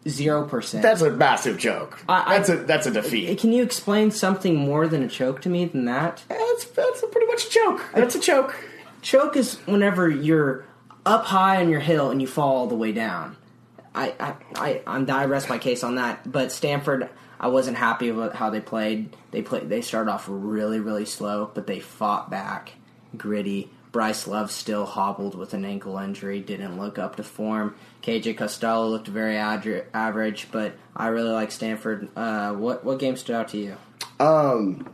zero percent. that's a massive joke. I- I- that's a that's a defeat. Can you explain something more than a choke to me than that? That's that's a pretty much a joke. That's a joke. Choke is whenever you're up high on your hill and you fall all the way down. I I I, I'm, I rest my case on that. But Stanford, I wasn't happy with how they played. They played. They started off really really slow, but they fought back, gritty. Bryce Love still hobbled with an ankle injury, didn't look up to form. KJ Costello looked very adri- average, but I really like Stanford. Uh, what what game stood out to you? Um,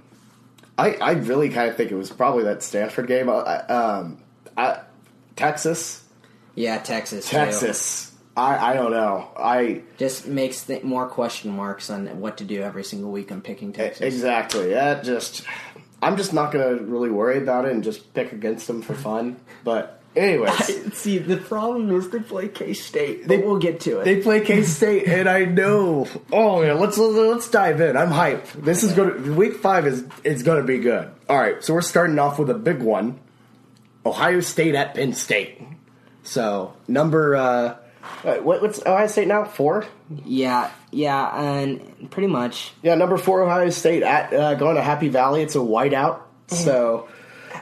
I, I really kind of think it was probably that Stanford game. I, um, I, Texas, Yeah, Texas. too. Texas. I, I don't know. I just makes th- more question marks on what to do every single week on picking Texas. exactly. That just. I'm just not gonna really worry about it and just pick against them for fun. But anyways, See, the problem is they play K State. They we'll get to it. They play K State, and I know. Oh yeah, let's let's dive in. I'm hyped. This is going. Week five is is going to be good. All right, so we're starting off with a big one. Ohio State at Penn State. So number uh, wait, what, what's Ohio State now? Four. yeah, yeah, and pretty much. Yeah, number four Ohio State at uh, going to Happy Valley. It's a whiteout. So.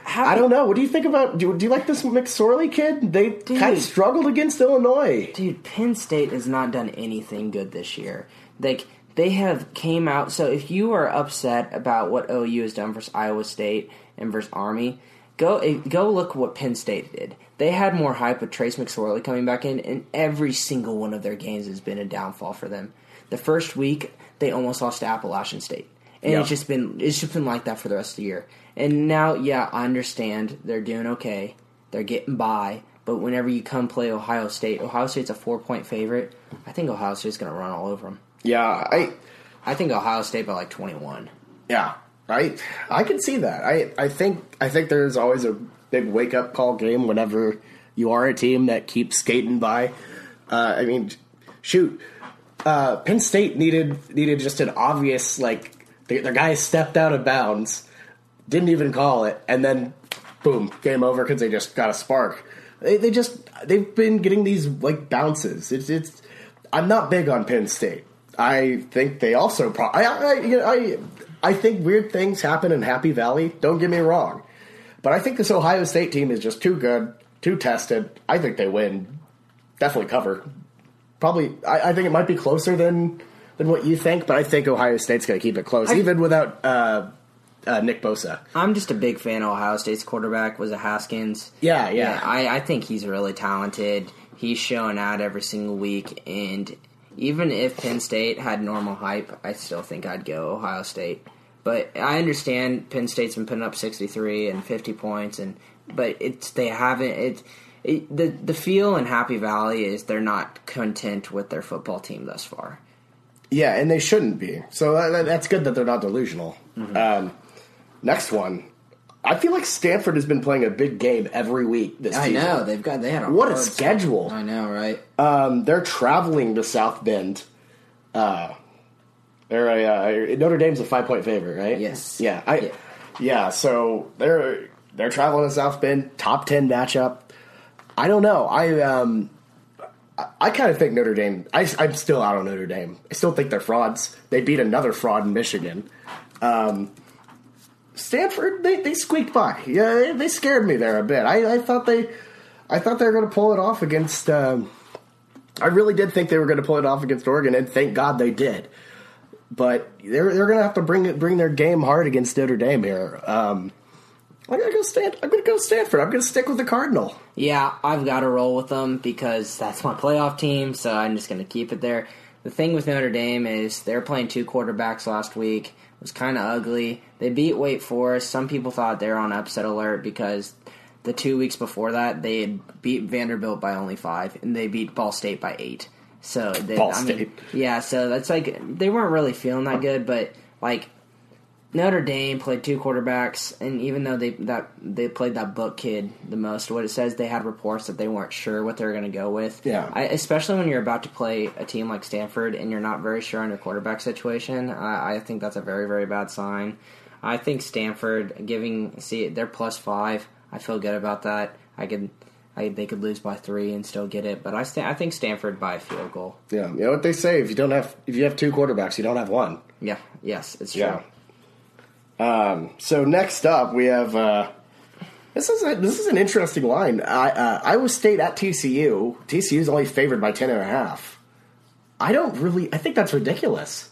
I don't know. What do you think about? Do, do you like this McSorley kid? They kind of struggled against Illinois. Dude, Penn State has not done anything good this year. Like they have came out. So if you are upset about what OU has done versus Iowa State and versus Army, go eh, go look what Penn State did. They had more hype with Trace McSorley coming back in, and every single one of their games has been a downfall for them. The first week they almost lost to Appalachian State, and Yeah. it's just been it's just been like that for the rest of the year. And now, yeah, I understand they're doing okay, they're getting by. But whenever you come play Ohio State, Ohio State's a four point favorite. I think Ohio State's going to run all over them. Yeah, I I think Ohio State by like twenty one. Yeah, I I can see that. I I think I think there's always a big wake up call game whenever you are a team that keeps skating by. Uh, I mean, shoot, uh, Penn State needed needed just an obvious like the, guy stepped out of bounds, didn't even call it, and then boom, game over because they just got a spark. They they just they've been getting these like bounces. It's it's. I'm not big on Penn State. I think they also. Pro- I I, I I think weird things happen in Happy Valley. Don't get me wrong, but I think this Ohio State team is just too good, too tested. I think they win. Definitely cover. Probably. I, I think it might be closer than than what you think, but I think Ohio State's going to keep it close, even without uh, uh, Nick Bosa. I'm just a big fan of Ohio State's quarterback was a Haskins. Yeah, yeah. I, I think he's really talented. He's showing out every single week, and even if Penn State had normal hype, I still think I'd go Ohio State. But I understand Penn State's been putting up 63 and 50 points, and but it's they haven't it. It, the the feel in Happy Valley is they're not content with their football team thus far. Yeah, and they shouldn't be. So that, that's good that they're not delusional. Um, next one, I feel like Stanford has been playing a big game every week this I season. know they've got they had a What a schedule. I know, right? Um, they're traveling to South Bend. Uh, they're a, uh, Notre Dame's a five point favorite, right? Yes. Yeah. I, Yeah. yeah. So they're they're traveling to South Bend, top ten matchup. I don't know. I um, I, I kind of think Notre Dame. I, I'm still out on Notre Dame. I still think they're frauds. They beat another fraud in Michigan. Um, Stanford, they, they squeaked by. Yeah, they, they scared me there a bit. I, I thought they, I thought they were going to pull it off against. Um, I really did think they were going to pull it off against Oregon, and thank God they did. But they're they're to have to bring bring their game hard against Notre Dame here. Um, I'm to go Stan. I'm to go Stanford. I'm to stick with the Cardinal. Yeah, I've got to roll with them because that's my playoff team, so I'm just to keep it there. The thing with Notre Dame is they're playing two quarterbacks last week. It was kind of ugly. They beat Wake Forest. Some people thought they were on upset alert because the two weeks before that they had beat Vanderbilt by only five, and they beat Ball State by eight. So they, Ball I mean, State. yeah. So that's like they weren't really feeling that good, but like Notre Dame played two quarterbacks, and even though they that they played that book kid the most, what it says they had reports that they weren't sure what they were going to go with. Yeah. I, especially when you're about to play a team like Stanford and you're not very sure on your quarterback situation. I, I think that's a very very bad sign. I think Stanford giving see they're plus five. I feel good about that. I could. I, they could lose by three and still get it, but I sta- I think Stanford by a field goal. Yeah, you know what they say: if you don't have if you have two quarterbacks, you don't have one. Yeah, yes, it's true. Yeah. Um, so next up, we have uh, this is a, this is an interesting line. I, uh, Iowa State at TCU. TCU is only favored by ten and a half. I don't really. I think that's ridiculous.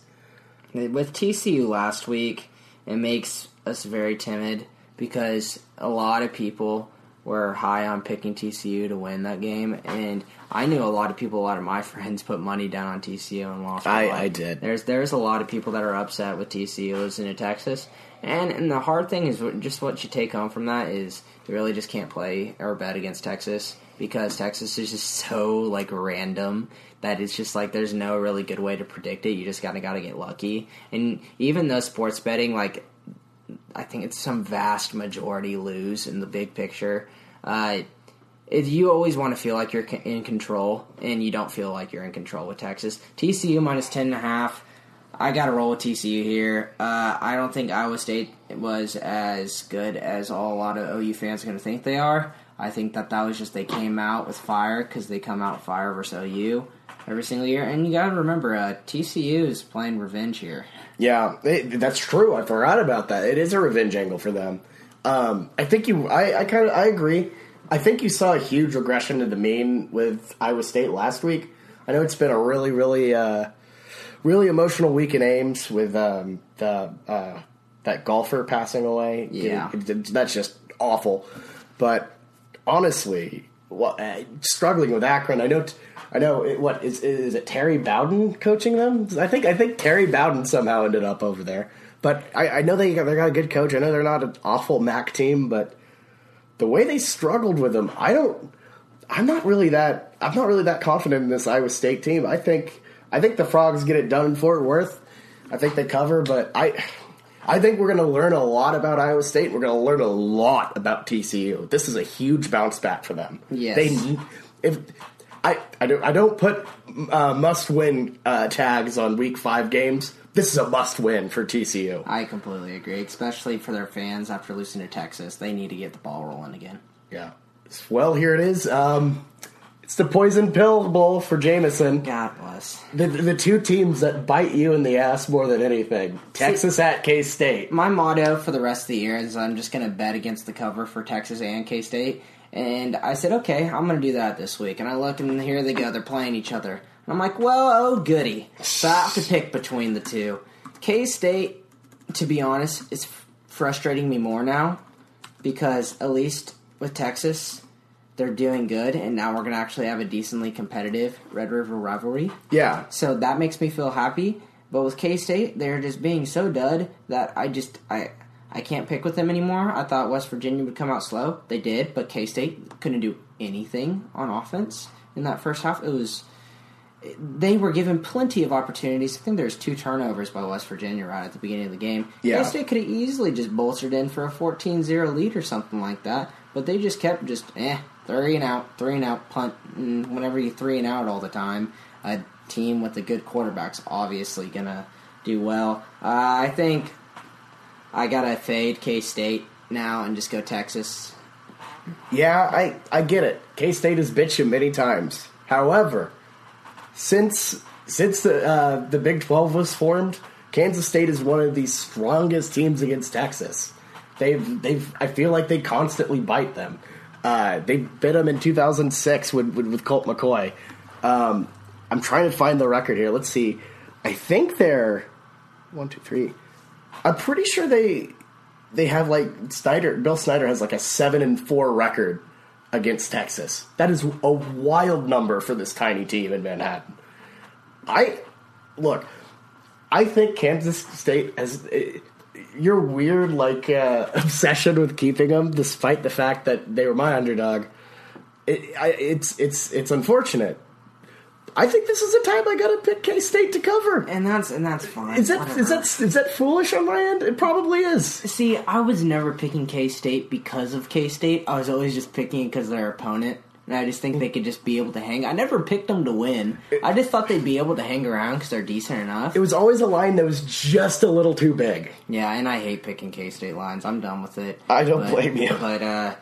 With TCU last week, it makes us very timid because a lot of people were high on picking TCU to win that game, and I knew a lot of people, a lot of my friends put money down on TCU and lost. I-. I did. There's there's a lot of people that are upset with TCU losing to Texas, and and the hard thing is just what you take home from that is you really just can't play or bet against Texas because Texas is just so like random that it's just like there's no really good way to predict it. You just gotta gotta get lucky, and even though sports betting like I think it's some vast majority lose in the big picture. Uh, you always want to feel like you're in control, and you don't feel like you're in control with Texas. TCU minus ten and a half. I got to roll with TCU here. Uh, I don't think Iowa State was as good as all, a lot of OU fans are going to think they are. I think that that was just they came out with fire because they come out fire versus OU every single year. And you got to remember, uh, TCU is playing revenge here. Yeah, it, that's true. I forgot about that. It is a revenge angle for them. Um, I think you. I, I kind of. I agree. I think you saw a huge regression to the mean with Iowa State last week. I know it's been a really, really, uh, really emotional week in Ames with um, the uh, that golfer passing away. Yeah. It- it- that's just awful. But honestly, what, uh, struggling with Akron. I know. T- I know. It, what is is it? Terry Bowden coaching them? I think. I think Terry Bowden somehow ended up over there. But I, I know they got, they got a good coach. I know they're not an awful MAC team, but the way they struggled with them, I don't. I'm not really that. I'm not really that confident in this Iowa State team. I think. I think the Frogs get it done in Fort Worth. I think they cover, but I. I think we're going to learn a lot about Iowa State. We're going to learn a lot about TCU. This is a huge bounce back for them. Yes. They if I I don't I don't put uh, must win uh, tags on week five games. This is a must win for TCU. I completely agree, especially for their fans after losing to Texas. They need to get the ball rolling again. Yeah. Well, here it is. Um, it's the poison pill bowl for Jamison. God bless. The, the two teams that bite you in the ass more than anything. Texas at K State. My motto for the rest of the year is I'm just going to bet against the cover for Texas and K State. And I said, okay, I'm going to do that this week. And I look, and here they go. They're playing each other. And I'm like, well, oh, goody. So I have to pick between the two. K State, to be honest, is f- frustrating me more now because at least with Texas, they're doing good. And now we're going to actually have a decently competitive Red River rivalry. Yeah. So that makes me feel happy. But with K State, they're just being so dud that I just I I can't pick with them anymore. I thought West Virginia would come out slow. They did, but K State couldn't do anything on offense in that first half. It was they were given plenty of opportunities. I think there's two turnovers by West Virginia right at the beginning of the game. Yeah. K State could have easily just bolstered in for a 14-0 lead or something like that, but they just kept just eh three and out, three and out, punt. And whenever you three and out all the time, a team with a good quarterback's obviously gonna do well. Uh, I think I gotta fade K State now and just go Texas. Yeah, I, I get it. K State has bitched you many times. However, since since the uh, the Big Twelve was formed, Kansas State is one of the strongest teams against Texas. They've they've I feel like they constantly bite them. Uh, they bit them in 2006 with with, with Colt McCoy. Um, I'm trying to find the record here. Let's see. I think they're one, two, three. I'm pretty sure they they have like Snyder. Bill Snyder has like a seven and four record against Texas. That is a wild number for this tiny team in Manhattan. I look. I think Kansas State has eh, your weird like uh, obsession with keeping them, despite the fact that they were my underdog. It, I, it's it's it's unfortunate. I think this is the time I got to pick K State to cover. And that's and that's fine. Is that whatever. is that is that foolish on my end? It probably is. See, I was never picking K State because of K State. I was always just picking it because their opponent. And I just think they could just be able to hang. I never picked them to win. I just thought they'd be able to hang around because they're decent enough. It was always a line that was just a little too big. Yeah, and I hate picking K State lines. I'm done with it. I don't But- blame you. But uh,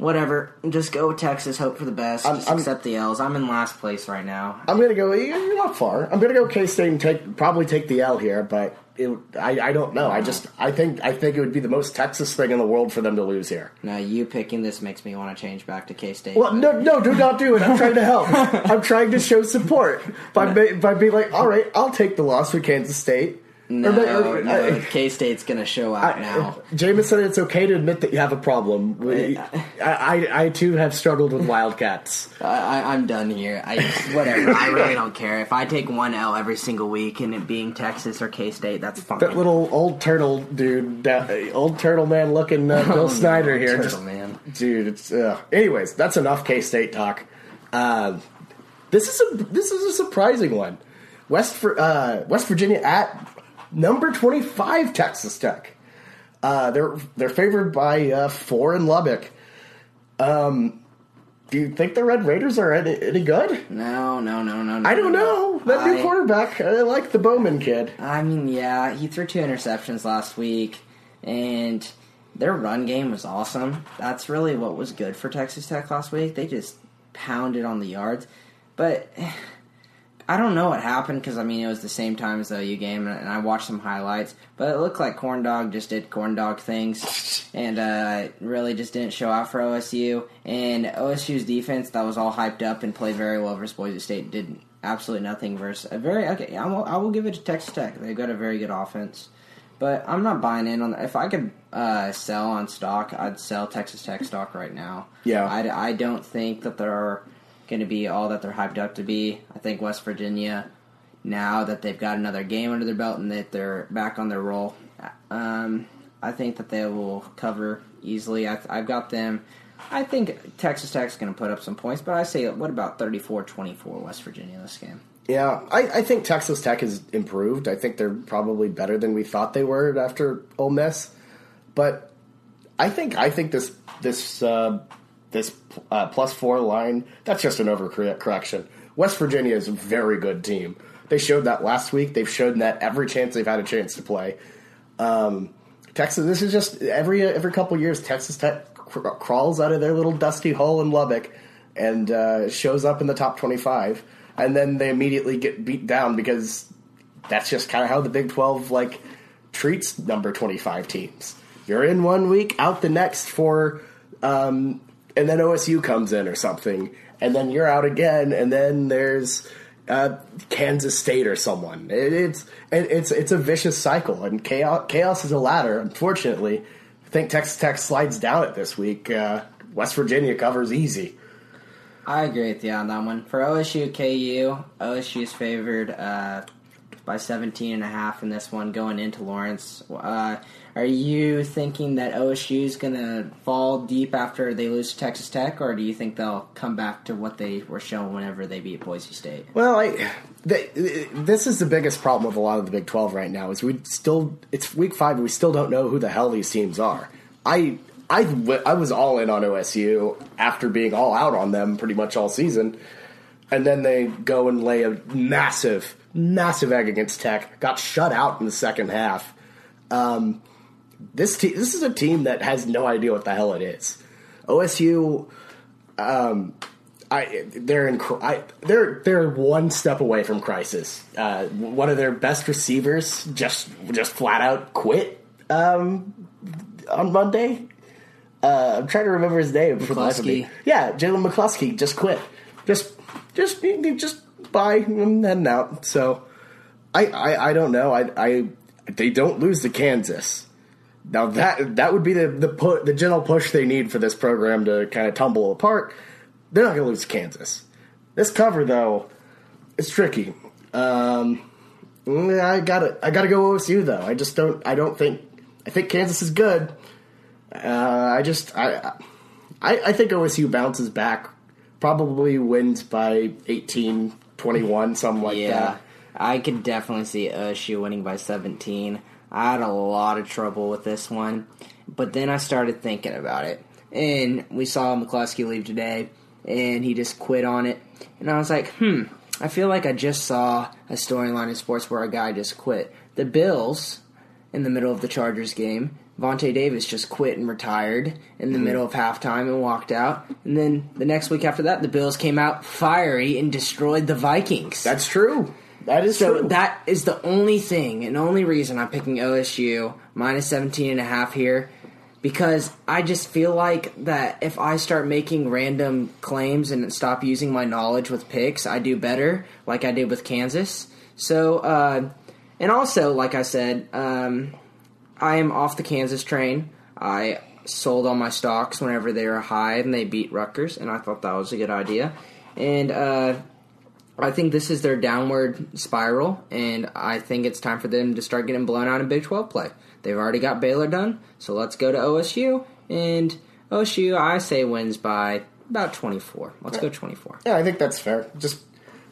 whatever. Just go with Texas. Hope for the best. I'm- just I'm- accept the L's. I'm in last place right now. I'm gonna go. You're not far. I'm gonna go K State and take probably take the L here, but it, I I don't know. I just I think I think it would be the most Texas thing in the world for them to lose here. Now you picking this makes me want to change back to K State. Well, no, no, do not do it. I'm trying to help. I'm trying to show support by by being like, all right, I'll take the loss for Kansas State. No, or- no K State's gonna show out now. Jameis said it's okay to admit that you have a problem. We- I, I, I too have struggled with Wildcats. I, I, I'm done here. I whatever. I really don't care if I take one L every single week and it being Texas or K State. That's fine. That little old turtle dude, old turtle man looking uh, Bill Oh, no, Snyder here. Turtle just, man. dude. It's uh, anyways. That's enough K State talk. Uh, this is a this is a surprising one. West uh, West Virginia at number twenty five Texas Tech. Uh, they're they're favored by uh, four in Lubbock. Um, do you think the Red Raiders are any, any good? No, no, no, no. no I don't no. know. That new quarterback, I like the Bowman kid. I mean, yeah, he threw two interceptions last week, and their run game was awesome. That's really what was good for Texas Tech last week. They just pounded on the yards, but I don't know what happened because I mean it was the same time as the OU game, and I watched some highlights. But it looked like Corn Dog just did corn dog things, and uh, really just didn't show out for OSU. And OSU's defense that was all hyped up and played very well versus Boise State did absolutely nothing versus a very okay. I will, I will give it to Texas Tech. They've got a very good offense. But I'm not buying in on. If I could uh, sell on stock, I'd sell Texas Tech stock right now. Yeah. I, I don't think that they're going to be all that they're hyped up to be. I think West Virginia, now that they've got another game under their belt and that they're back on their roll, um, I think that they will cover easily. I, I've got them. I think Texas Tech's going to put up some points, but I say, what about 34-24 West Virginia this game? Yeah, I, I think Texas Tech has improved. I think they're probably better than we thought they were after Ole Miss. But I think I think this this uh, this uh, plus four line that's just an overcorrection. West Virginia is a very good team. They showed that last week. They've shown that every chance they've had a chance to play. Um, Texas. This is just every every couple years Texas Tech cr- crawls out of their little dusty hole in Lubbock and uh, shows up in the top twenty five, and then they immediately get beat down because that's just kind of how the Big Twelve like treats number twenty five teams. You're in one week, out the next for, um, and then OSU comes in or something, and then you're out again, and then there's uh, Kansas State or someone. It, it's it, it's it's a vicious cycle, and chaos chaos is a ladder. Unfortunately, I think Texas Tech slides down it this week. Uh, West Virginia covers easy. I agree with you on that one. For OSU KU, OSU is favored uh, by 17 and a half in this one going into Lawrence. Uh, are you thinking that OSU is going to fall deep after they lose to Texas Tech, or do you think they'll come back to what they were showing whenever they beat Boise State? Well, I, this is the biggest problem with a lot of the Big Twelve right now is we still it's week five and we still don't know who the hell these teams are. I I, I was all in on OSU after being all out on them pretty much all season, and then they go and lay a massive massive egg against Tech. Got shut out in the second half. Um, this te- this is a team that has no idea what the hell it is. OSU um, I they're in I, they're they're one step away from crisis. Uh, one of their best receivers just just flat out quit um, on Monday. Uh, I'm trying to remember his name for the life of. McCleskey. Yeah, Jalen McCleskey just quit. Just just just bye and heading out. So I, I I don't know. I I they don't lose to Kansas. Now that that would be the the pu- the gentle push they need for this program to kind of tumble apart. They're not going to lose to Kansas. This cover though, it's tricky. Um, I got to I got to go OSU though. I just don't I don't think I think Kansas is good. Uh, I just I, I I think OSU bounces back, probably wins by 18, 21, something like Yeah, that. I could definitely see OSU winning by 17. I had a lot of trouble with this one, but then I started thinking about it, and we saw McCleskey leave today, and he just quit on it, and I was like, hmm, I feel like I just saw a storyline in sports where a guy just quit. The Bills, in the middle of the Chargers game, Vontae Davis just quit and retired in the middle of halftime and walked out. And then the next week after that, the Bills came out fiery and destroyed the Vikings. That's true. That is So true. that is the only thing and only reason I'm picking OSU minus 17 and a half here because I just feel like that if I start making random claims and stop using my knowledge with picks, I do better like I did with Kansas. So uh, and also, like I said, um, I am off the Kansas train. I sold all my stocks whenever they were high and they beat Rutgers, and I thought that was a good idea. And uh, I think this is their downward spiral, and I think it's time for them to start getting blown out in Big 12 play. They've already got Baylor done, so let's go to OSU. And OSU, I say, wins by about 24. Let's go 24. Yeah, I think that's fair. Just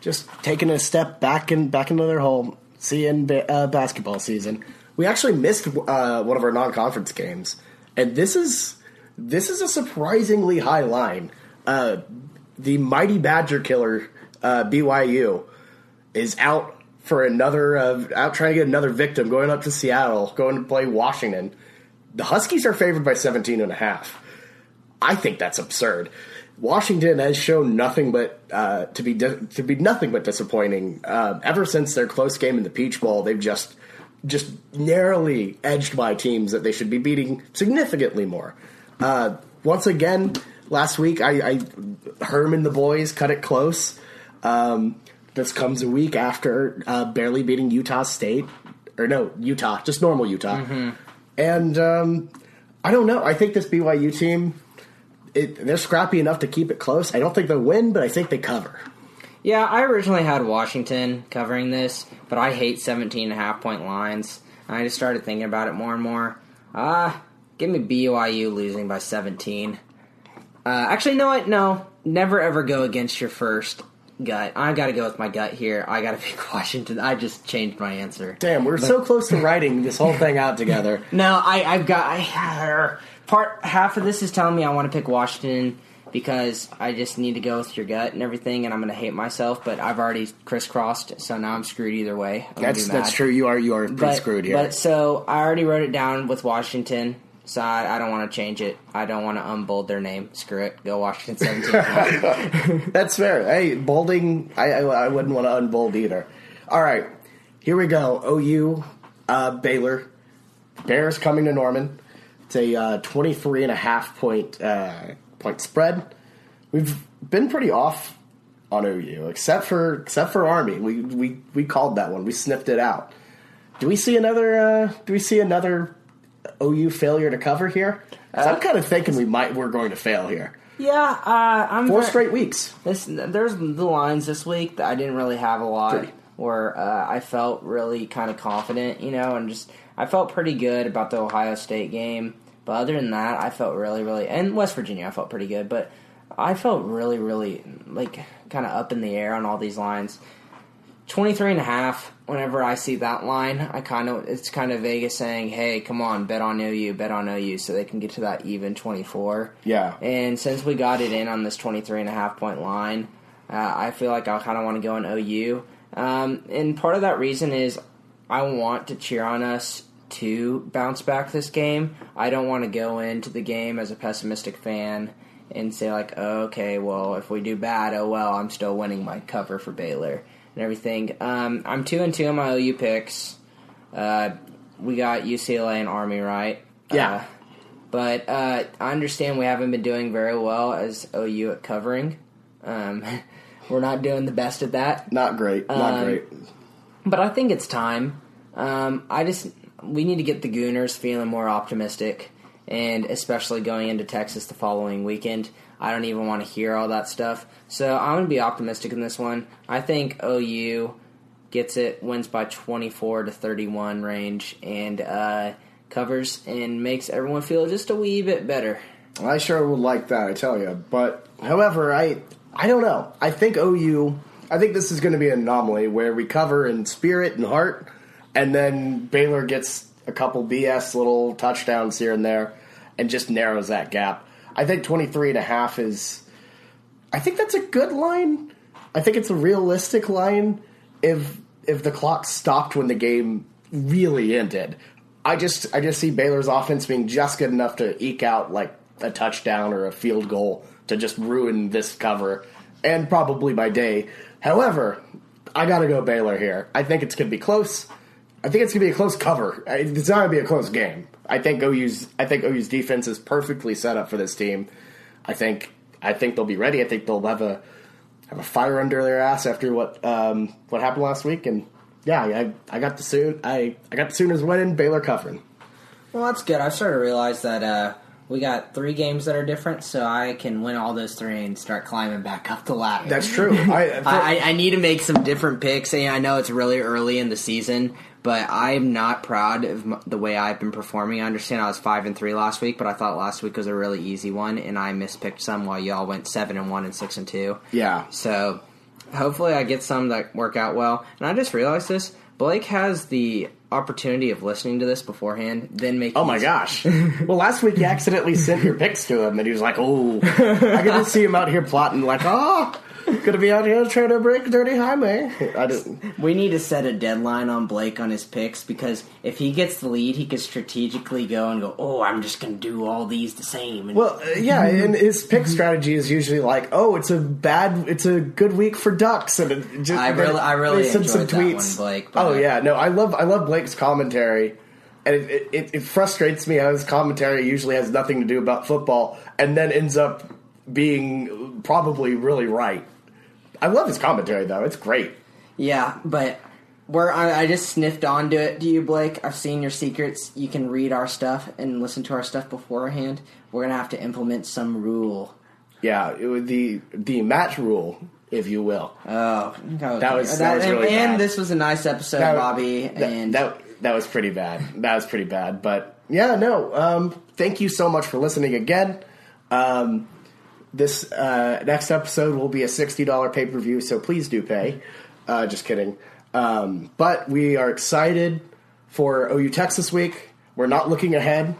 just taking a step back and back into their home, seeing uh, basketball season. We actually missed uh, one of our non-conference games, and this is this is a surprisingly high line. Uh, the mighty Badger killer uh, BYU is out for another uh, out trying to get another victim, going up to Seattle, going to play Washington. The Huskies are favored by 17 and a half. I think that's absurd. Washington has shown nothing but uh, to be di- to be nothing but disappointing. Uh, ever since their close game in the Peach Bowl, they've just just narrowly edged by teams that they should be beating significantly more. Uh, once again, last week I, I Herm and the boys cut it close. Um, this comes a week after uh, barely beating Utah State, or no Utah, just normal Utah, and um, I don't know. I think this BYU team it, they're scrappy enough to keep it close. I don't think they'll win, but I think they cover. Yeah, I originally had Washington covering this, but I hate 17 and a half point lines. I just started thinking about it more and more. Ah, give me BYU losing by 17. Uh, actually, no, I, no. Never ever go against your first gut. I got to go with my gut here. I got to pick Washington. I just changed my answer. Damn, we're so close to writing this whole thing out together. No, I, I've got I, uh, part. Half of this is telling me I want to pick Washington because I just need to go with your gut and everything, and I'm going to hate myself. But I've already crisscrossed, so now I'm screwed either way. I'm That's that's true. You are you are pretty But, screwed here. but so I already wrote it down with Washington. So I, I don't want to change it. I don't want to unbold their name. Screw it. Go Washington 17. That's fair. Hey, bolding, I, I, I wouldn't want to unbold either. All right, here we go. OU, uh, Baylor. Bears coming to Norman. It's a uh, 23 and a half point, uh, point spread. We've been pretty off on OU, except for except for Army. We, we, we called that one. We sniffed it out. Do we see another? Uh, do we see another OU failure to cover here? 'Cause I'm kind of thinking we might. We're going to fail here. yeah, uh, I'm Four ver- straight weeks. This, there's the lines this week that I didn't really have a lot Pretty. where uh, I felt really kind of confident, you know, and just I felt pretty good about the Ohio State game. But other than that, I felt really, really, and West Virginia, I felt pretty good. But I felt really, really like kind of up in the air on all these lines. 23 and a half whenever i see that line i kind of it's kind of vegas saying hey come on bet on ou bet on ou so they can get to that even 24 Yeah. and since we got it in on this 23 and a half point line uh, i feel like i kind of want to go on ou um, and part of that reason is i want to cheer on us to bounce back this game. I don't want to go into the game as a pessimistic fan and say like oh, okay well if we do bad oh well i'm still winning my cover for baylor and everything um, i'm two and two on my ou picks uh, we got ucla and army right Yeah. uh, but uh, I understand we haven't been doing very well as OU at covering. Um, we're not doing the best at that, Not great. Not Um, great. but I think it's time. Um, I just we need to get the Sooners feeling more optimistic, and especially going into Texas the following weekend. I don't even want to hear all that stuff. So I'm going to be optimistic in this one. I think OU gets it, wins by 24 to 31 range, and uh, covers and makes everyone feel just a wee bit better. I sure would like that, I tell you. But however, I I don't know. I think OU. I think this is going to be an anomaly where we cover in spirit and heart, and then Baylor gets a couple BS little touchdowns here and there, and just narrows that gap. I think 23 and a half is. I think that's a good line. I think it's a realistic line if if the clock stopped when the game really ended. I just I just see Baylor's offense being just good enough to eke out like a touchdown or a field goal to just ruin this cover and probably my day. However, I got to go Baylor here. I think it's going to be close. I think it's going to be a close cover. It's not going to be a close game. I think OU's I think OU's defense is perfectly set up for this team. I think I think they'll be ready. I think they'll have a have a fire under their ass after what um, what happened last week, and yeah, I, I got the soon I, I got the Sooners winning. Baylor covering. Well, that's good. I've started to realize that uh, we got three games that are different, so I can win all those three and start climbing back up the ladder. That's true. I, I, I need to make some different picks, and I know it's really early in the season, but I'm not proud of the way I've been performing. I understand I was five and three last week, but I thought last week was a really easy one, and I mispicked some while y'all went seven and one and six and two. yeah. So hopefully I get some that work out well. And I just realized this: Blake has the opportunity of listening to this beforehand, then make. Oh my gosh! well, last week you accidentally sent your picks to him, and he was like, "Oh, I can just see him out here plotting, like, oh, gonna be out here trying to break Dirty Jaime." I didn't. We need to set a deadline on Blake on his picks because if he gets the lead, he could strategically go and go, "Oh, I'm just to do all these the same." And Well, uh, yeah, and his pick strategy is usually like, "Oh, it's a bad, it's a good week for Ducks," and it just, I really- I really enjoyed that one, Blake, oh yeah, no, I love, I love Blake's commentary, and it, it, it, frustrates me how his commentary usually has nothing to do about football, and then ends up being probably really right. I love his commentary though; it's great. yeah, but where I, I just sniffed onto it to you, Blake. I've seen your secrets. You can read our stuff and listen to our stuff beforehand. We're gonna have to implement some rule. Yeah, it was the the match rule, if you will. Oh, That was- that was and, really and bad. this was a nice episode, That- Bobby. that, and that that was pretty bad. That was pretty bad. But yeah, no. Um, thank you so much for listening again. Um, this uh, next episode will be a sixty dollar pay per view, so please do pay. Uh, just kidding. Um, but we are excited for OU Texas week. We're not looking ahead.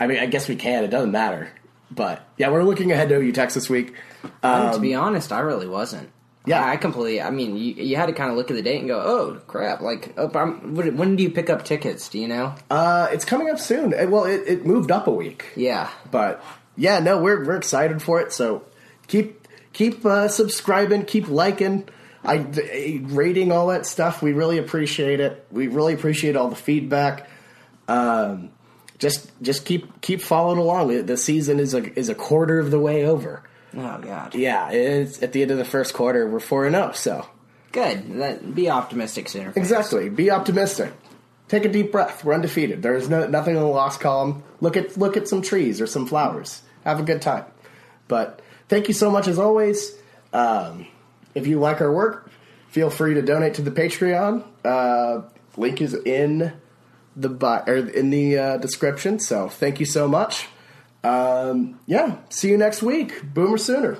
I mean, I guess we can. It doesn't matter. But yeah, we're looking ahead to OU Texas week. And to be honest, I really wasn't. Um, Yeah. I, completely. I mean, you, you had to kind of look at the date and go, "Oh crap!" Like, oh, I'm, when when do you pick up tickets? Do you know? Uh, it's coming up soon. Well, it, it moved up a week. Yeah, But yeah, no, we're we're excited for it. So keep keep uh, subscribing, keep liking, I rating all that stuff. We really appreciate it. We really appreciate all the feedback. Um, just just keep keep following along. The season is a is a quarter of the way over. Oh God. Yeah, it's at the end of the first quarter. We're four and zero. So Good. That, be optimistic, Sooner. exactly, be optimistic. Take a deep breath. We're undefeated. There is no nothing in the loss column. Look at look at some trees or some flowers. Have a good time. But thank you so much as always. Um, if you like our work, feel free to donate to the Patreon. Uh, link is in the bi- or in the uh, description. So thank you so much. Um, yeah, see you next week. Boomer sooner.